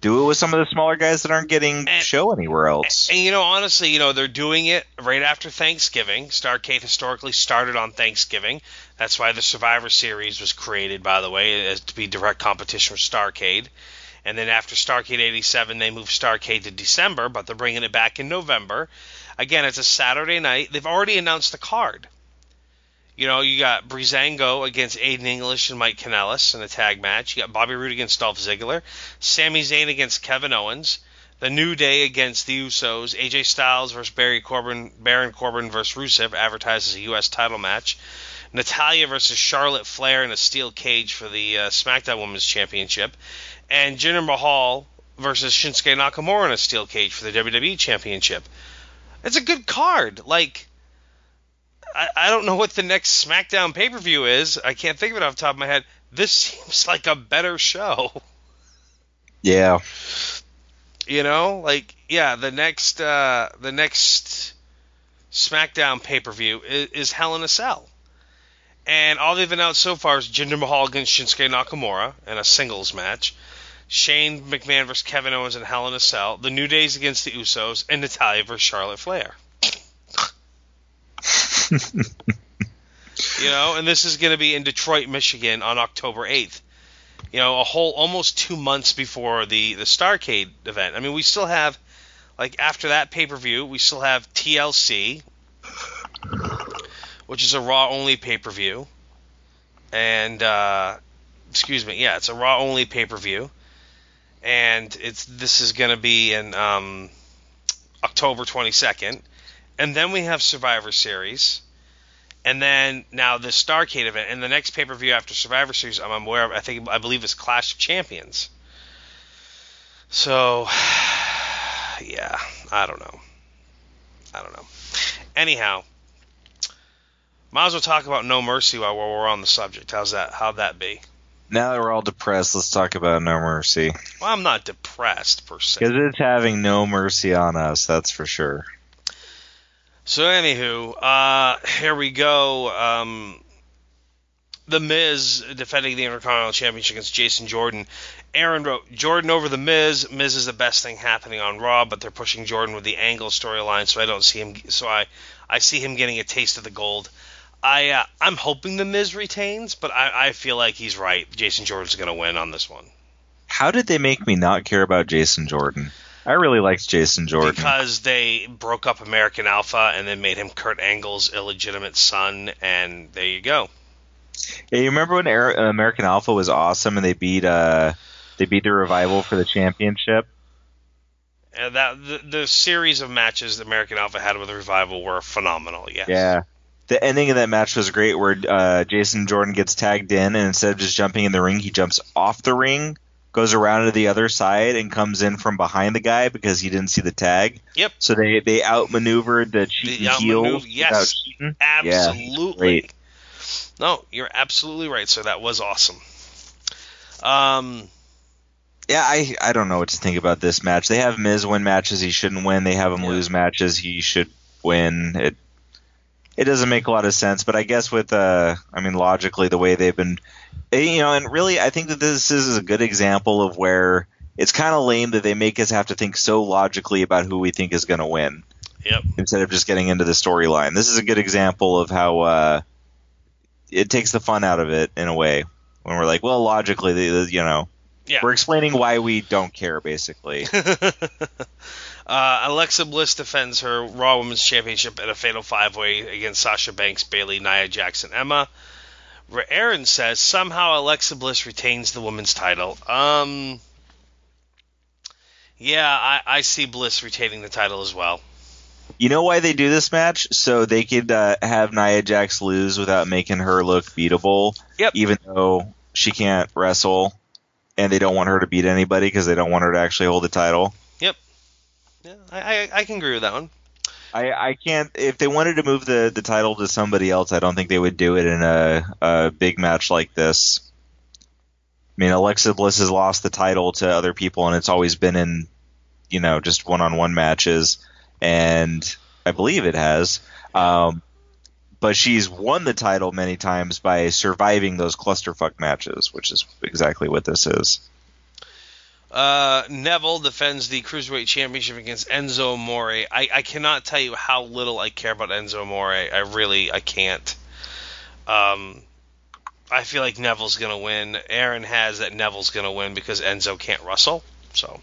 Do it with some of the smaller guys that aren't getting and, show anywhere else. And, and you know, honestly, you know they're doing it right after Thanksgiving. Starrcade historically started on Thanksgiving. That's why the Survivor Series was created, by the way, as to be direct competition with Starrcade. And then after Starrcade 87, they moved Starrcade to December, but they're bringing it back in November. Again, it's a Saturday night. They've already announced the card. You know, you got Breezango against Aiden English and Mike Kanellis in a tag match. You got Bobby Roode against Dolph Ziggler. Sami Zayn against Kevin Owens. The New Day against the Usos. AJ Styles versus Barry Corbin. Baron Corbin versus Rusev advertised as a U.S. title match. Natalya versus Charlotte Flair in a steel cage for the uh, SmackDown Women's Championship and Jinder Mahal versus Shinsuke Nakamura in a steel cage for the WWE Championship. It's a good card. Like, I, I don't know what the next SmackDown pay per view is. I can't think of it off the top of my head. This seems like a better show. Yeah. You know, like yeah, the next uh, the next SmackDown pay per view is, is Hell in a Cell. And all they've announced so far is Jinder Mahal against Shinsuke Nakamura in a singles match. Shane McMahon versus Kevin Owens in Hell in a Cell, The New Days against the Usos, and Natalya versus Charlotte Flair. you know, and this is going to be in Detroit, Michigan on October 8th. You know, a whole almost two months before the the Starrcade event. I mean, we still have like after that pay per view, we still have TLC, which is a Raw only pay per view, and uh, excuse me, yeah, it's a Raw only pay per view and it's this is going to be in um, October 22nd, and then we have Survivor Series, and then now the Starrcade event, and the next pay per view after Survivor Series, I'm aware of. I think I believe is Clash of Champions. So, yeah, I don't know. I don't know. Anyhow, might as well talk about No Mercy while we're on the subject. How's that? How'd that be? Now that we're all depressed, let's talk about No Mercy. Well, I'm not depressed per se. Because it's having no mercy on us, that's for sure. So, anywho, uh, here we go. Um, the Miz defending the Intercontinental Championship against Jason Jordan. Aaron wrote Jordan over the Miz. Miz is the best thing happening on Raw, but they're pushing Jordan with the Angle storyline, so I don't see him. So I, I see him getting a taste of the gold. I uh, I'm hoping the Miz retains, but I, I feel like he's right. Jason Jordan's going to win on this one. how did they make me not care about Jason Jordan? I really liked Jason Jordan. Because they broke up American Alpha and then made him Kurt Angle's illegitimate son, and there you go. Yeah, you remember when American Alpha was awesome and they beat uh they beat the revival for the championship? And that the, the series of matches that American Alpha had with the revival were phenomenal. Yes. Yeah. The ending of that match was great where uh, Jason Jordan gets tagged in and instead of just jumping in the ring, he jumps off the ring, goes around to the other side and comes in from behind the guy because he didn't see the tag. Yep. So they they outmaneuvered the cheating heel yes. Absolutely. great. No, you're absolutely right. sir. that was awesome. Um, Yeah, I I don't know what to think about this match. They have Miz win matches he shouldn't win. They have him Yeah. lose matches he should win. It it doesn't make a lot of sense, but I guess with uh I mean logically the way they've been you know, and really I think that this is a good example of where it's kind of lame that they make us have to think so logically about who we think is going to win yep. instead of just getting into the storyline. This is a good example of how uh it takes the fun out of it in a way when we're like, well, logically, the- the- you know, Yeah. we're explaining why we don't care, basically. uh, Alexa Bliss defends her Raw Women's Championship at a Fatal Five Way against Sasha Banks, Bayley, Nia Jackson, Emma. Aaron says somehow Alexa Bliss retains the women's title. Um, yeah, I, I see Bliss retaining the title as well. you know why they do this match? So they could uh, have Nia Jax lose without making her look beatable. Yep. Even though she can't wrestle, and they don't want her to beat anybody because they don't want her to actually hold the title. Yep. Yeah, I, I, I can agree with that one. I, I can't. If they wanted to move the, the title to somebody else, I don't think they would do it in a, a big match like this. I mean, Alexa Bliss has lost the title to other people, and it's always been in, you know, just one on one matches, and I believe it has. Um, but she's won the title many times by surviving those clusterfuck matches, which is exactly what this is. Uh, Neville defends the Cruiserweight Championship against Enzo Amore. I, I cannot tell you how little I care about Enzo Amore. I really I can't. Um, I feel like Neville's gonna win. Aaron has that Neville's gonna win because Enzo can't wrestle. So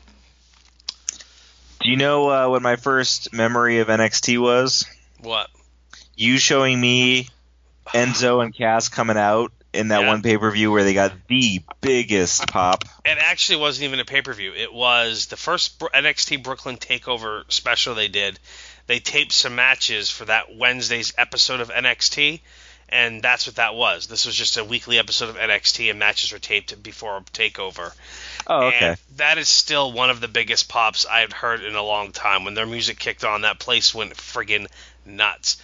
Do you know uh, what my first memory of NXT was? what? you showing me Enzo and Cass coming out in that Yeah. one pay per view where they got the biggest pop. It actually wasn't even a pay per view. It was the first NXT Brooklyn Takeover special they did. They taped some matches for that Wednesday's episode of NXT, and that's what that was. This was just a weekly episode of NXT, and matches were taped before Takeover. Oh, okay. And that is still one of the biggest pops I've heard in a long time. When their music kicked on, that place went friggin' nuts.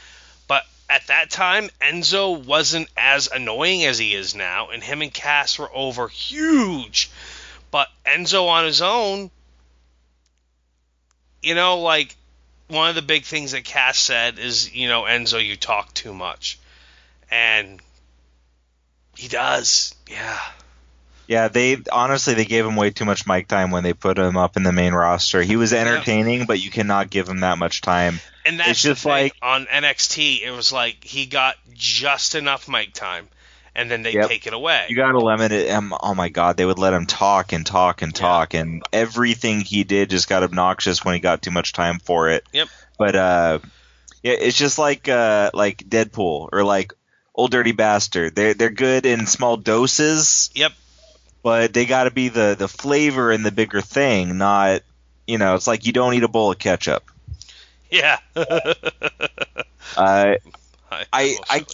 At that time, Enzo wasn't as annoying as he is now, and him and Cass were over huge. But Enzo on his own, you know, like one of the big things that Cass said is, you know, Enzo, you talk too much. And he does. Yeah. Yeah, they honestly they gave him way too much mic time when they put him up in the main roster. He was entertaining, but you cannot give him that much time. And that's It's just like- on NXT, it was like he got just enough mic time, and then they Yep. take it away. You got to limit it. Um, oh my God, they would let him talk and talk and Yeah. talk, and everything he did just got obnoxious when he got too much time for it. Yep. But uh, yeah, it's just like uh, like Deadpool or like Old Dirty Bastard. They're they're good in small doses, yep. But they got to be the the flavor in the bigger thing, not you know. It's like you don't eat a bowl of ketchup. Yeah. Uh, I, I- I-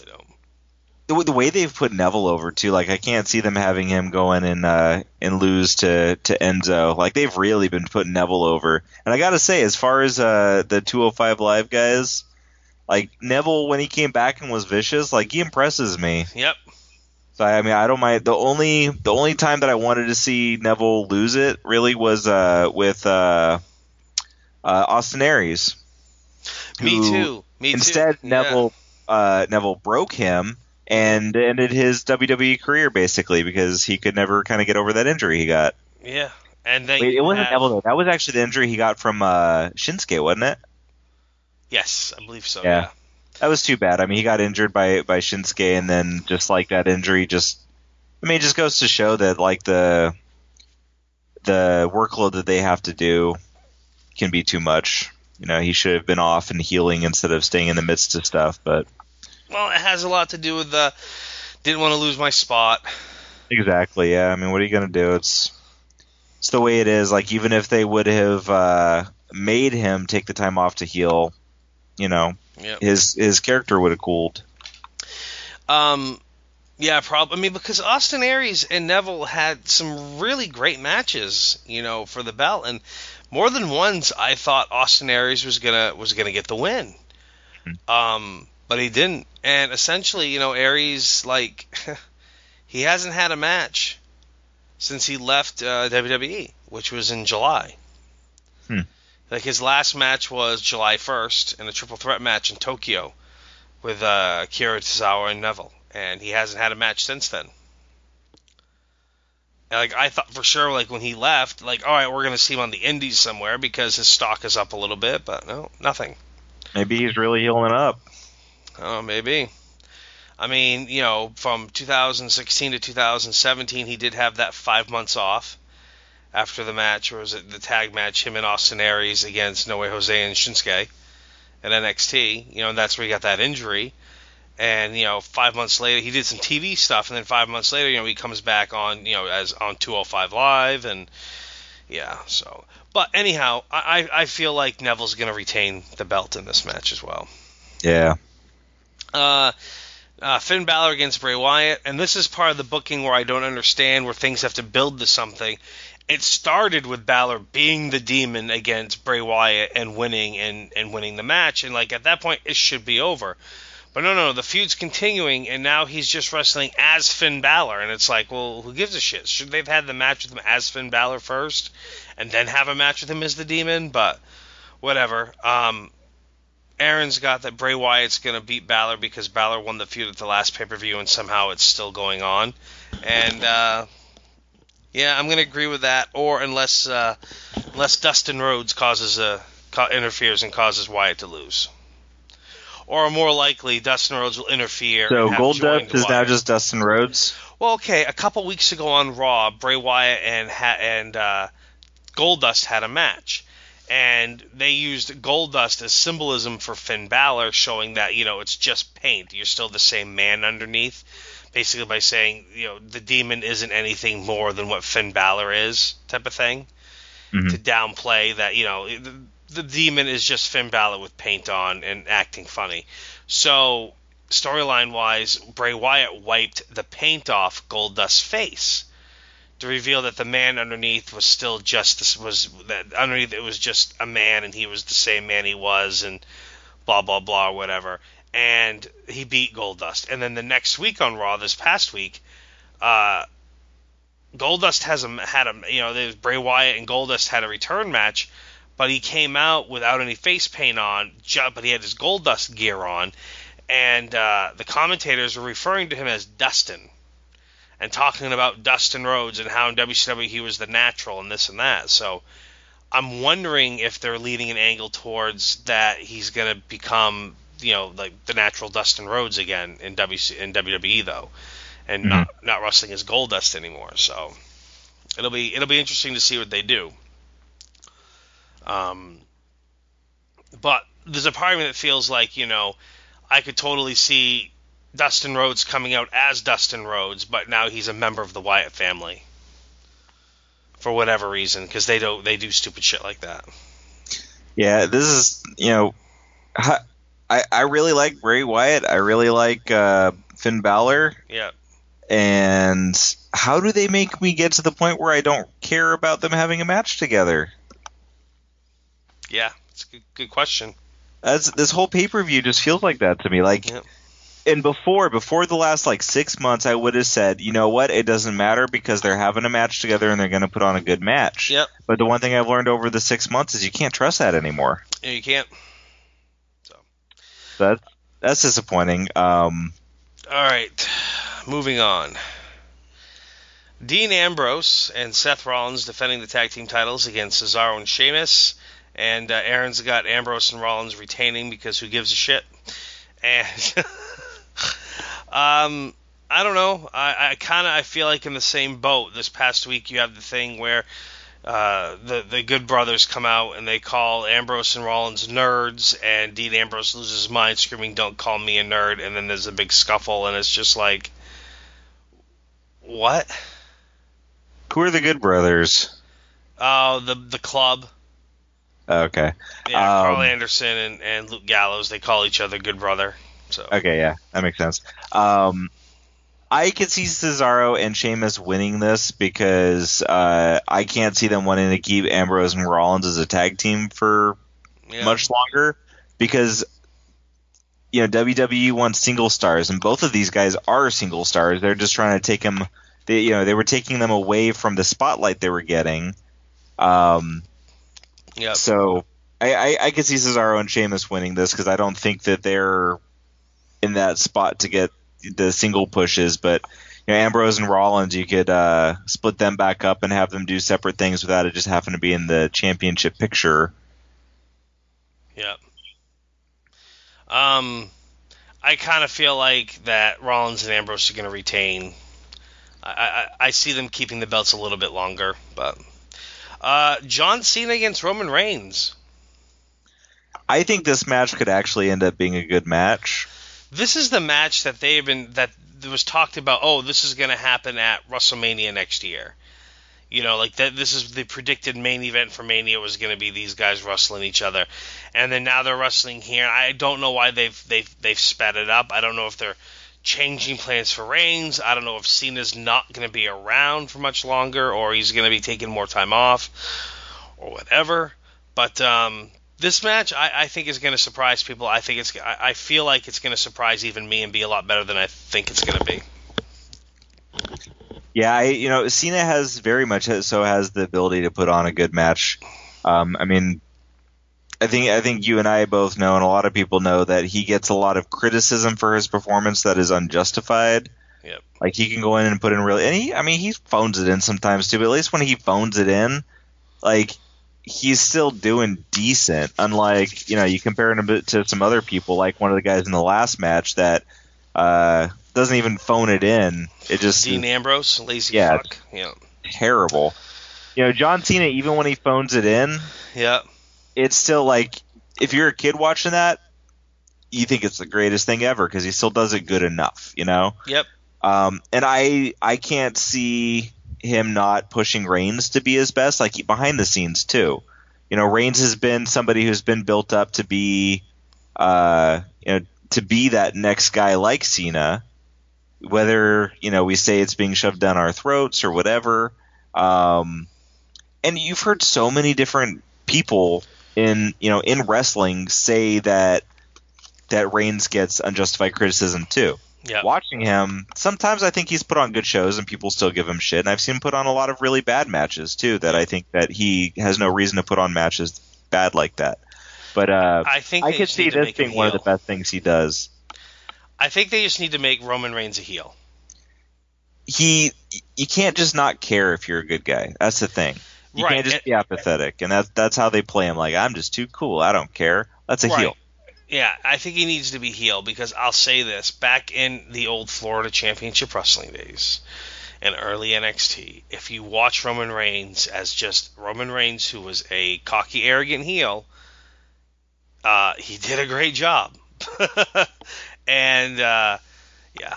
the, the way they've put Neville over too, like I can't see them having him go in and uh, and lose to to Enzo. Like they've really been putting Neville over. And I gotta say, as far as uh, the 205 Live guys, like Neville when he came back and was vicious, like he impresses me. Yep. So I mean, I don't mind. The only the only time that I wanted to see Neville lose it really was uh, with uh, uh, Austin Aries. Me too. Me Instead, too. Yeah. Neville uh, Neville broke him and ended his WWE career basically because he could never kind of get over that injury he got. Yeah. And then Wait, it wasn't have- Neville though. That was actually the injury he got from uh, Shinsuke, wasn't it? Yes, I believe so. Yeah. Yeah. That was too bad. I mean, he got injured by by Shinsuke, and then just like that injury, just I mean, it just goes to show that like the the workload that they have to do can be too much. You know, he should have been off and healing instead of staying in the midst of stuff. But Well, it has a lot to do with the didn't want to lose my spot. exactly, yeah. I mean, what are you gonna do? It's it's the way it is. Like even if they would have uh, made him take the time off to heal, you know, Yep. his his character would have cooled. Um, yeah, probably. I mean, because Austin Aries and Neville had some really great matches, you know, for the belt, and more than once I thought Austin Aries was gonna was gonna get the win. Um, but he didn't, and essentially, you know, Aries like he hasn't had a match since he left uh, WWE, which was in July. Hmm. Like his last match was July 1st in a triple threat match in Tokyo with uh, Kira Tozawa and Neville, and he hasn't had a match since then. And, like I thought for sure, like when he left, like all right, we're gonna see him on the Indies somewhere because his stock is up a little bit, but no, nothing. Maybe he's really healing up. Oh, maybe. I mean, you know, from 2016 to 2017, he did have that five months off after the match, or was it the tag match, him and Austin Aries against Noe Jose and Shinsuke at NXT. You know, and that's where he got that injury. And you know, five months later, he did some TV stuff, and then five months later, you know, he comes back on, you know, as on 205 Live, and yeah. So, but anyhow, I I feel like Neville's gonna retain the belt in this match as well. Yeah. Uh, uh, Finn Balor against Bray Wyatt, and this is part of the booking where I don't understand, where things have to build to something. It started with Balor being the demon against Bray Wyatt and winning and, and winning the match, and like at that point it should be over. But no, no, the feud's continuing, and now he's just wrestling as Finn Balor, and it's like, well, who gives a shit? Should they've had the match with him as Finn Balor first, and then have a match with him as the demon? But whatever. Um, Aaron's got that Bray Wyatt's to beat Balor because Balor won the feud at the last pay per view and somehow it's still going on. And uh, yeah, I'm going to agree with that. Or unless uh, unless Dustin Rhodes causes a interferes and causes Wyatt to lose. Or more likely, Dustin Rhodes will interfere. So Gold Dust is now just Dustin Rhodes. Well, okay. A couple weeks ago on Raw, Bray Wyatt and ha- and uh, Goldust had a match, and they used Goldust as symbolism for Finn Balor, showing that you know it's just paint. You're still the same man underneath. Basically, by saying you know the demon isn't anything more than what Finn Balor is, type of thing, Mhm. to downplay that you know the, the demon is just Finn Balor with paint on and acting funny. So storyline wise, Bray Wyatt wiped the paint off Goldust's face to reveal that the man underneath was still just this was that underneath it was just a man and he was the same man he was and blah blah blah or whatever. And he beat Goldust. And then the next week on Raw, this past week, uh, Goldust has a had a you know there's Bray Wyatt and Goldust had a return match, but he came out without any face paint on, but he had his Goldust gear on, and uh, the commentators were referring to him as Dustin, and talking about Dustin Rhodes and how in WCW he was the natural and this and that. So I'm wondering if they're leading an angle towards that he's gonna become you know like the natural Dustin Rhodes again in WC in WWE though, and not not wrestling as Goldust anymore. So it'll be it'll be interesting to see what they do. Um, but there's a part of me that feels like you know I could totally see Dustin Rhodes coming out as Dustin Rhodes, but now he's a member of the Wyatt family for whatever reason because they don't they do stupid shit like that. Yeah, this is you know, ha- I I really like Bray Wyatt. I really like uh, Finn Balor. Yeah. And how do they make me get to the point where I don't care about them having a match together? Yeah, it's a good, good question. That's this whole pay per view just feels like that to me. Like, and before before the last like six months, I would have said, you know what, it doesn't matter because they're having a match together and they're going to put on a good match. Yep. But the one thing I've learned over the six months is you can't trust that anymore. Yeah, you can't. That's that's disappointing. Um, All right, moving on. Dean Ambrose and Seth Rollins defending the tag team titles against Cesaro and Sheamus. And uh, Aaron's got Ambrose and Rollins retaining because who gives a shit? And um, I don't know. I, I kind of I feel like in the same boat. This past week you have the thing where uh, the the Good Brothers come out and they call Ambrose and Rollins nerds, and Dean Ambrose loses his mind, screaming, "Don't call me a nerd!" And then there's a big scuffle, and it's just like, what? Who are the Good Brothers? Oh, the the club. Okay. Yeah, Um, Karl Anderson and, and Luke Gallows. They call each other Good Brother. So Okay, yeah, that makes sense. Um, I could see Cesaro and Sheamus winning this because uh, I can't see them wanting to keep Ambrose and Rollins as a tag team for yeah. much longer because you know WWE wants single stars, and both of these guys are single stars. They're just trying to take them. They you know they were taking them away from the spotlight they were getting. Um, Yep. so I, I, I could see Cesaro and Sheamus winning this because I don't think that they're in that spot to get the single pushes. But you know, Ambrose and Rollins, you could uh, split them back up and have them do separate things without it just having to be in the championship picture. Yep. Um, I kind of feel like that Rollins and Ambrose are going to retain. I, I I see them keeping the belts a little bit longer, but uh, John Cena against Roman Reigns. I think this match could actually end up being a good match. This is the match that they've been that was talked about. Oh, this is going to happen at WrestleMania next year. You know, like that. This is the predicted main event for Mania was going to be these guys wrestling each other, and then now they're wrestling here. I don't know why they've they've they've sped it up. I don't know if they're changing plans for Reigns. I don't know if Cena's not going to be around for much longer, or he's going to be taking more time off, or whatever. But um, this match, I, I think, is going to surprise people. I think it's. I, I feel like it's going to surprise even me and be a lot better than I think it's going to be. Yeah, I you know Cena has very much so has the ability to put on a good match. Um, I mean, I think I think you and I both know, and a lot of people know that he gets a lot of criticism for his performance that is unjustified. Yep. Like he can go in and put in really, and he I mean he phones it in sometimes too, but at least when he phones it in, like he's still doing decent. Unlike you know you compare him to some other people, like one of the guys in the last match that uh, doesn't even phone it in. It just Dean Ambrose, lazy Yeah. fuck. Yeah. terrible. You know, John Cena, even when he phones it in, Yeah. it's still like if you're a kid watching that, you think it's the greatest thing ever because he still does it good enough, you know. Yep. Um, and I I can't see him not pushing Reigns to be his best, like behind the scenes too. You know, Reigns has been somebody who's been built up to be, uh, you know, to be that next guy like Cena. Whether you know we say it's being shoved down our throats or whatever, um, and you've heard so many different people in you know in wrestling say that that Reigns gets unjustified criticism too Yeah. watching him, sometimes I think he's put on good shows and people still give him shit. And I've seen him put on a lot of really bad matches too. That I think that he has no reason to put on matches bad like that. But uh, I think I could see this being one of the best things he does. I think they just need to make Roman Reigns a heel. He, you can't just not care if you're a good guy. That's the thing. You Right, can't just and- be apathetic, and that's that's how they play him. Like I'm just too cool. I don't care. That's a Right. heel. Yeah, I think he needs to be healed because I'll say this: back in the old Florida Championship Wrestling days and early NXT, if you watch Roman Reigns as just Roman Reigns, who was a cocky, arrogant heel, uh, he did a great job. and uh, yeah,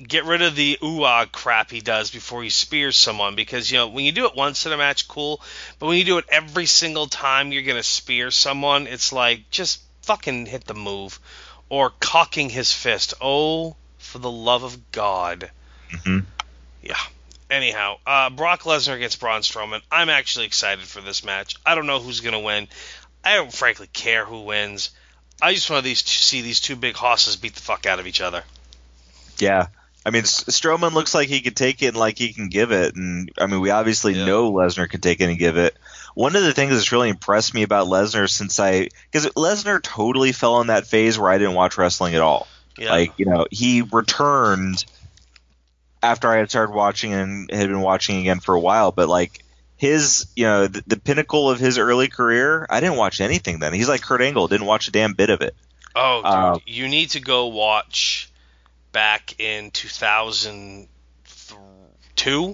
get rid of the ooh crap he does before he spears someone because you know when you do it once in a match, cool, but when you do it every single time you're gonna spear someone, it's like just fucking hit the move or cocking his fist. Oh, for the love of God. Mhm. Yeah. Anyhow, uh, Brock Lesnar against Braun Strowman. I'm actually excited for this match. I don't know who's gonna win. I don't frankly care who wins. I just want these to see these two big hosses beat the fuck out of each other. Yeah. I mean, S- Strowman looks like he could take it and like he can give it, and I mean, we obviously Yeah. know Lesnar can take it and give it. One of the things that's really impressed me about Lesnar since I, because Lesnar totally fell in that phase where I didn't watch wrestling at all. Yeah. Like, you know, he returned after I had started watching and had been watching again for a while, but like his, you know, the, the pinnacle of his early career, I didn't watch anything then. He's like Kurt Angle, didn't watch a damn bit of it. oh, dude, uh, you need to go watch back in 2002.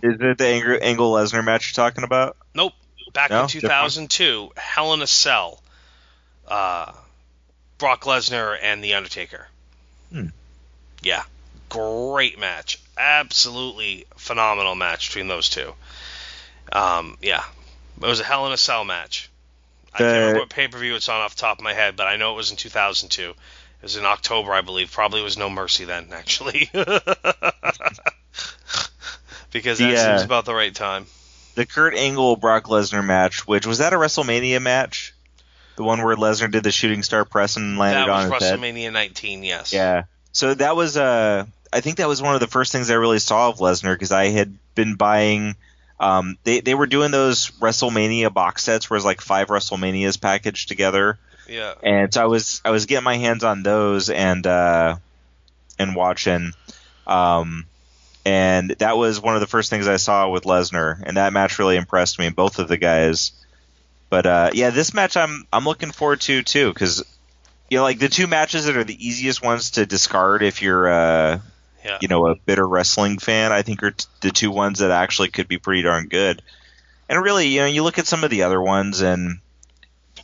Is it the Angle Lesnar match you're talking about? Nope. Back No? in 2002, Hell in a Cell, uh, Brock Lesnar and The Undertaker. Hmm. Yeah, great match, absolutely phenomenal match between those two. Um, yeah, it was a Hell in a Cell match. I can't remember what pay per view it's on off the top of my head, but I know it was in 2002. It was in October, I believe. Probably was No Mercy then, actually. because that seems about the right time. The Kurt Angle Brock Lesnar match, which was that a WrestleMania match? The one where Lesnar did the shooting star press and landed That on his head. WrestleMania 19, yes. Yeah. So that was uh I think that was one of the first things I really saw of Lesnar because I had been buying um they they were doing those WrestleMania box sets where it's like five WrestleManias packaged together. Yeah. And so I was I was getting my hands on those and uh and watching um and that was one of the first things I saw with Lesnar and that match really impressed me both of the guys. But uh yeah, this match I'm I'm looking forward to too cuz you know like the two matches that are the easiest ones to discard if you're uh Yeah. you know a bitter wrestling fan I think are t- the two ones that actually could be pretty darn good. And really, you know, you look at some of the other ones and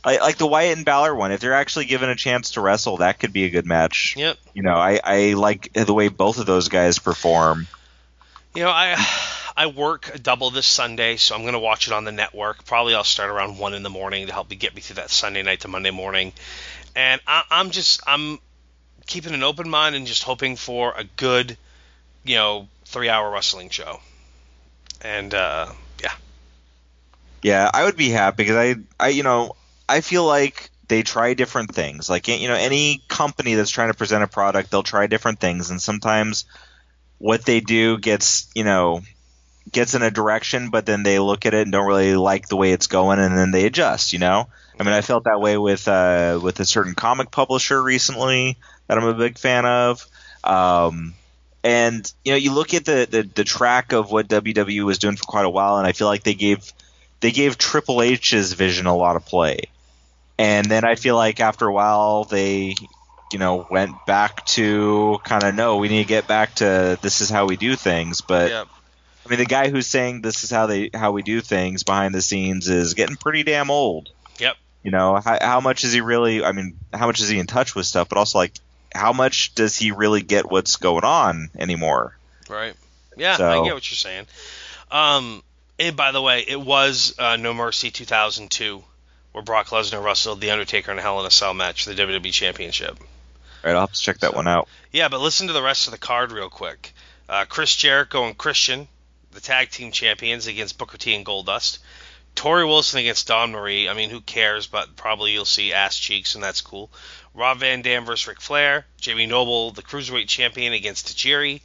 I, like the Wyatt and Balor one, if they're actually given a chance to wrestle, that could be a good match. Yep. You know, I, I like the way both of those guys perform. You know, I I work double this Sunday, so I'm going to watch it on the network. Probably I'll start around one in the morning to help me get me through that Sunday night to Monday morning. And I, I'm just I'm keeping an open mind and just hoping for a good, you know, three hour wrestling show. And uh, yeah, Yeah, I would be happy because I, I, you know, I feel like they try different things. Like you know, any company that's trying to present a product, they'll try different things, and sometimes what they do gets, you know, gets in a direction, but then they look at it and don't really like the way it's going, and then they adjust. You know, I mean, I felt that way with uh, with a certain comic publisher recently that I'm a big fan of. Um, and you know, you look at the, the the track of what WWE was doing for quite a while, and I feel like they gave they gave Triple H's vision a lot of play. And then I feel like after a while they, you know, went back to kind of no, we need to get back to this is how we do things. But yeah, I mean, the guy who's saying this is how they how we do things behind the scenes is getting pretty damn old. Yep. You know, how, how much is he really? I mean, how much is he in touch with stuff? But also, like, how much does he really get what's going on anymore? right. Yeah, So- I get what you're saying. Um, and by the way, it was uh, No Mercy 2002 where Brock Lesnar wrestled The Undertaker in a Hell in a Cell match for the WWE Championship. Right, I'll have to check that So- one out. Yeah, but listen to the rest of the card real quick. Uh, Chris Jericho and Christian, the tag team champions, against Booker T and Goldust. Torrie Wilson against Dawn Marie. I mean, who cares? But probably you'll see ass cheeks, and that's cool. Rob Van Dam versus Ric Flair. Jamie Noble, the cruiserweight champion, against Tajiri.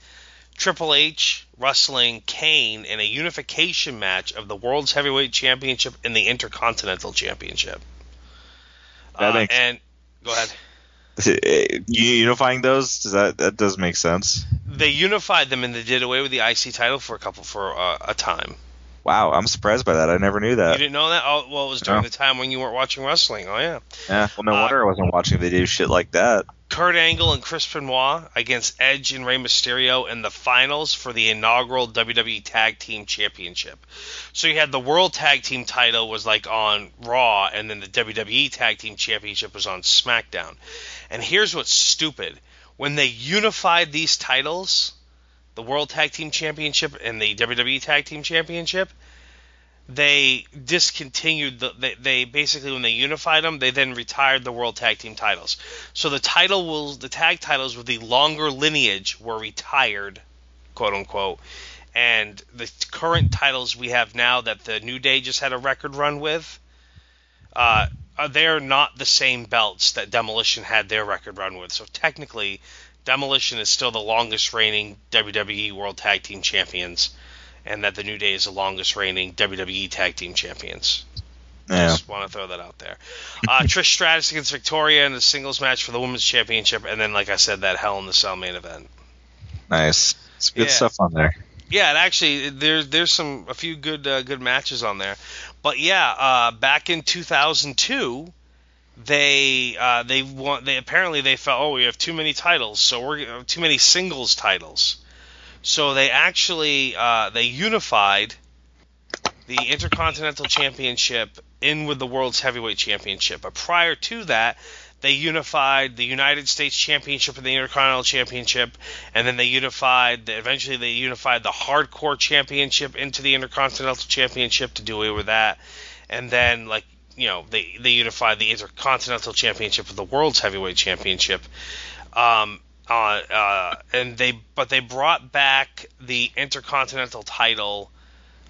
Triple H wrestling Kane in a unification match of the World's Heavyweight Championship and the Intercontinental Championship. That Uh, makes- and go ahead. You unifying those does that that does make sense? they unified them and they did away with the IC title for a couple for uh, a time. Wow, I'm surprised by that. I never knew that. you didn't know that? Oh, well, it was during No. the time when you weren't watching wrestling. Oh yeah. Yeah, well, no Uh, wonder I wasn't watching they do shit like that. Kurt Angle and Chris Benoit against Edge and Rey Mysterio in the finals for the inaugural WWE Tag Team Championship. So you had the World Tag Team title was like on Raw, and then the WWE Tag Team Championship was on SmackDown. And here's what's stupid: when they unified these titles, the World Tag Team Championship and the WWE Tag Team Championship, they discontinued the they, they basically when they unified them they then retired the world tag team titles. So the title will the tag titles with the longer lineage were retired quote unquote. And the current titles we have now that the new day just had a record run with uh are- they're not the same belts that demolition had their record run with so technically demolition is still the longest reigning wwe world tag team champions and that the New Day is the longest reigning WWE Tag Team Champions. Yeah. Just want to throw that out there. Uh, Trish Stratus against Victoria in the singles match for the Women's Championship, and then, like I said, that Hell in the Cell main event. Nice. It's good Yeah. stuff on there. Yeah, and actually, there's there's some a few good uh, good matches on there. But yeah, uh, back in 2002, they uh, they want they apparently they felt oh we have too many titles, so we're too many singles titles. So they actually uh, they unified the Intercontinental Championship in with the World's Heavyweight Championship. But prior to that, they unified the United States Championship and the Intercontinental Championship, and then they unified. The, eventually, they unified the Hardcore Championship into the Intercontinental Championship to do away with that, and then like you know they they unified the Intercontinental Championship with the World's Heavyweight Championship. Um, uh, uh, and they but they brought back the Intercontinental title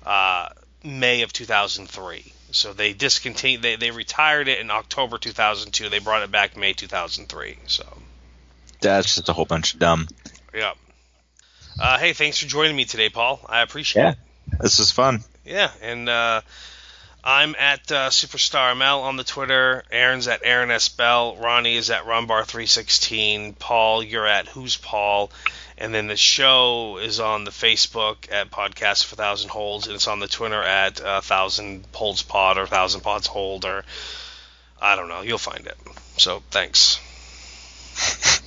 uh, May of 2003. So they discontinued they, they retired it in October 2002. They brought it back May 2003. So That's just a whole bunch of dumb. yeah. Uh, hey, thanks for joining me today, Paul. I appreciate Yeah. it. This is fun. Yeah, and uh, I'm at uh, Superstar Mel on the Twitter. Aaron's at Aaron S. Bell. Ronnie is at Rumbar316. Paul, you're at Who's Paul. And then the show is on the Facebook at Podcast for Thousand Holds, and it's on the Twitter at uh, Thousand Holds Pod or Thousand Pods Hold, or I don't know. You'll find it. So thanks.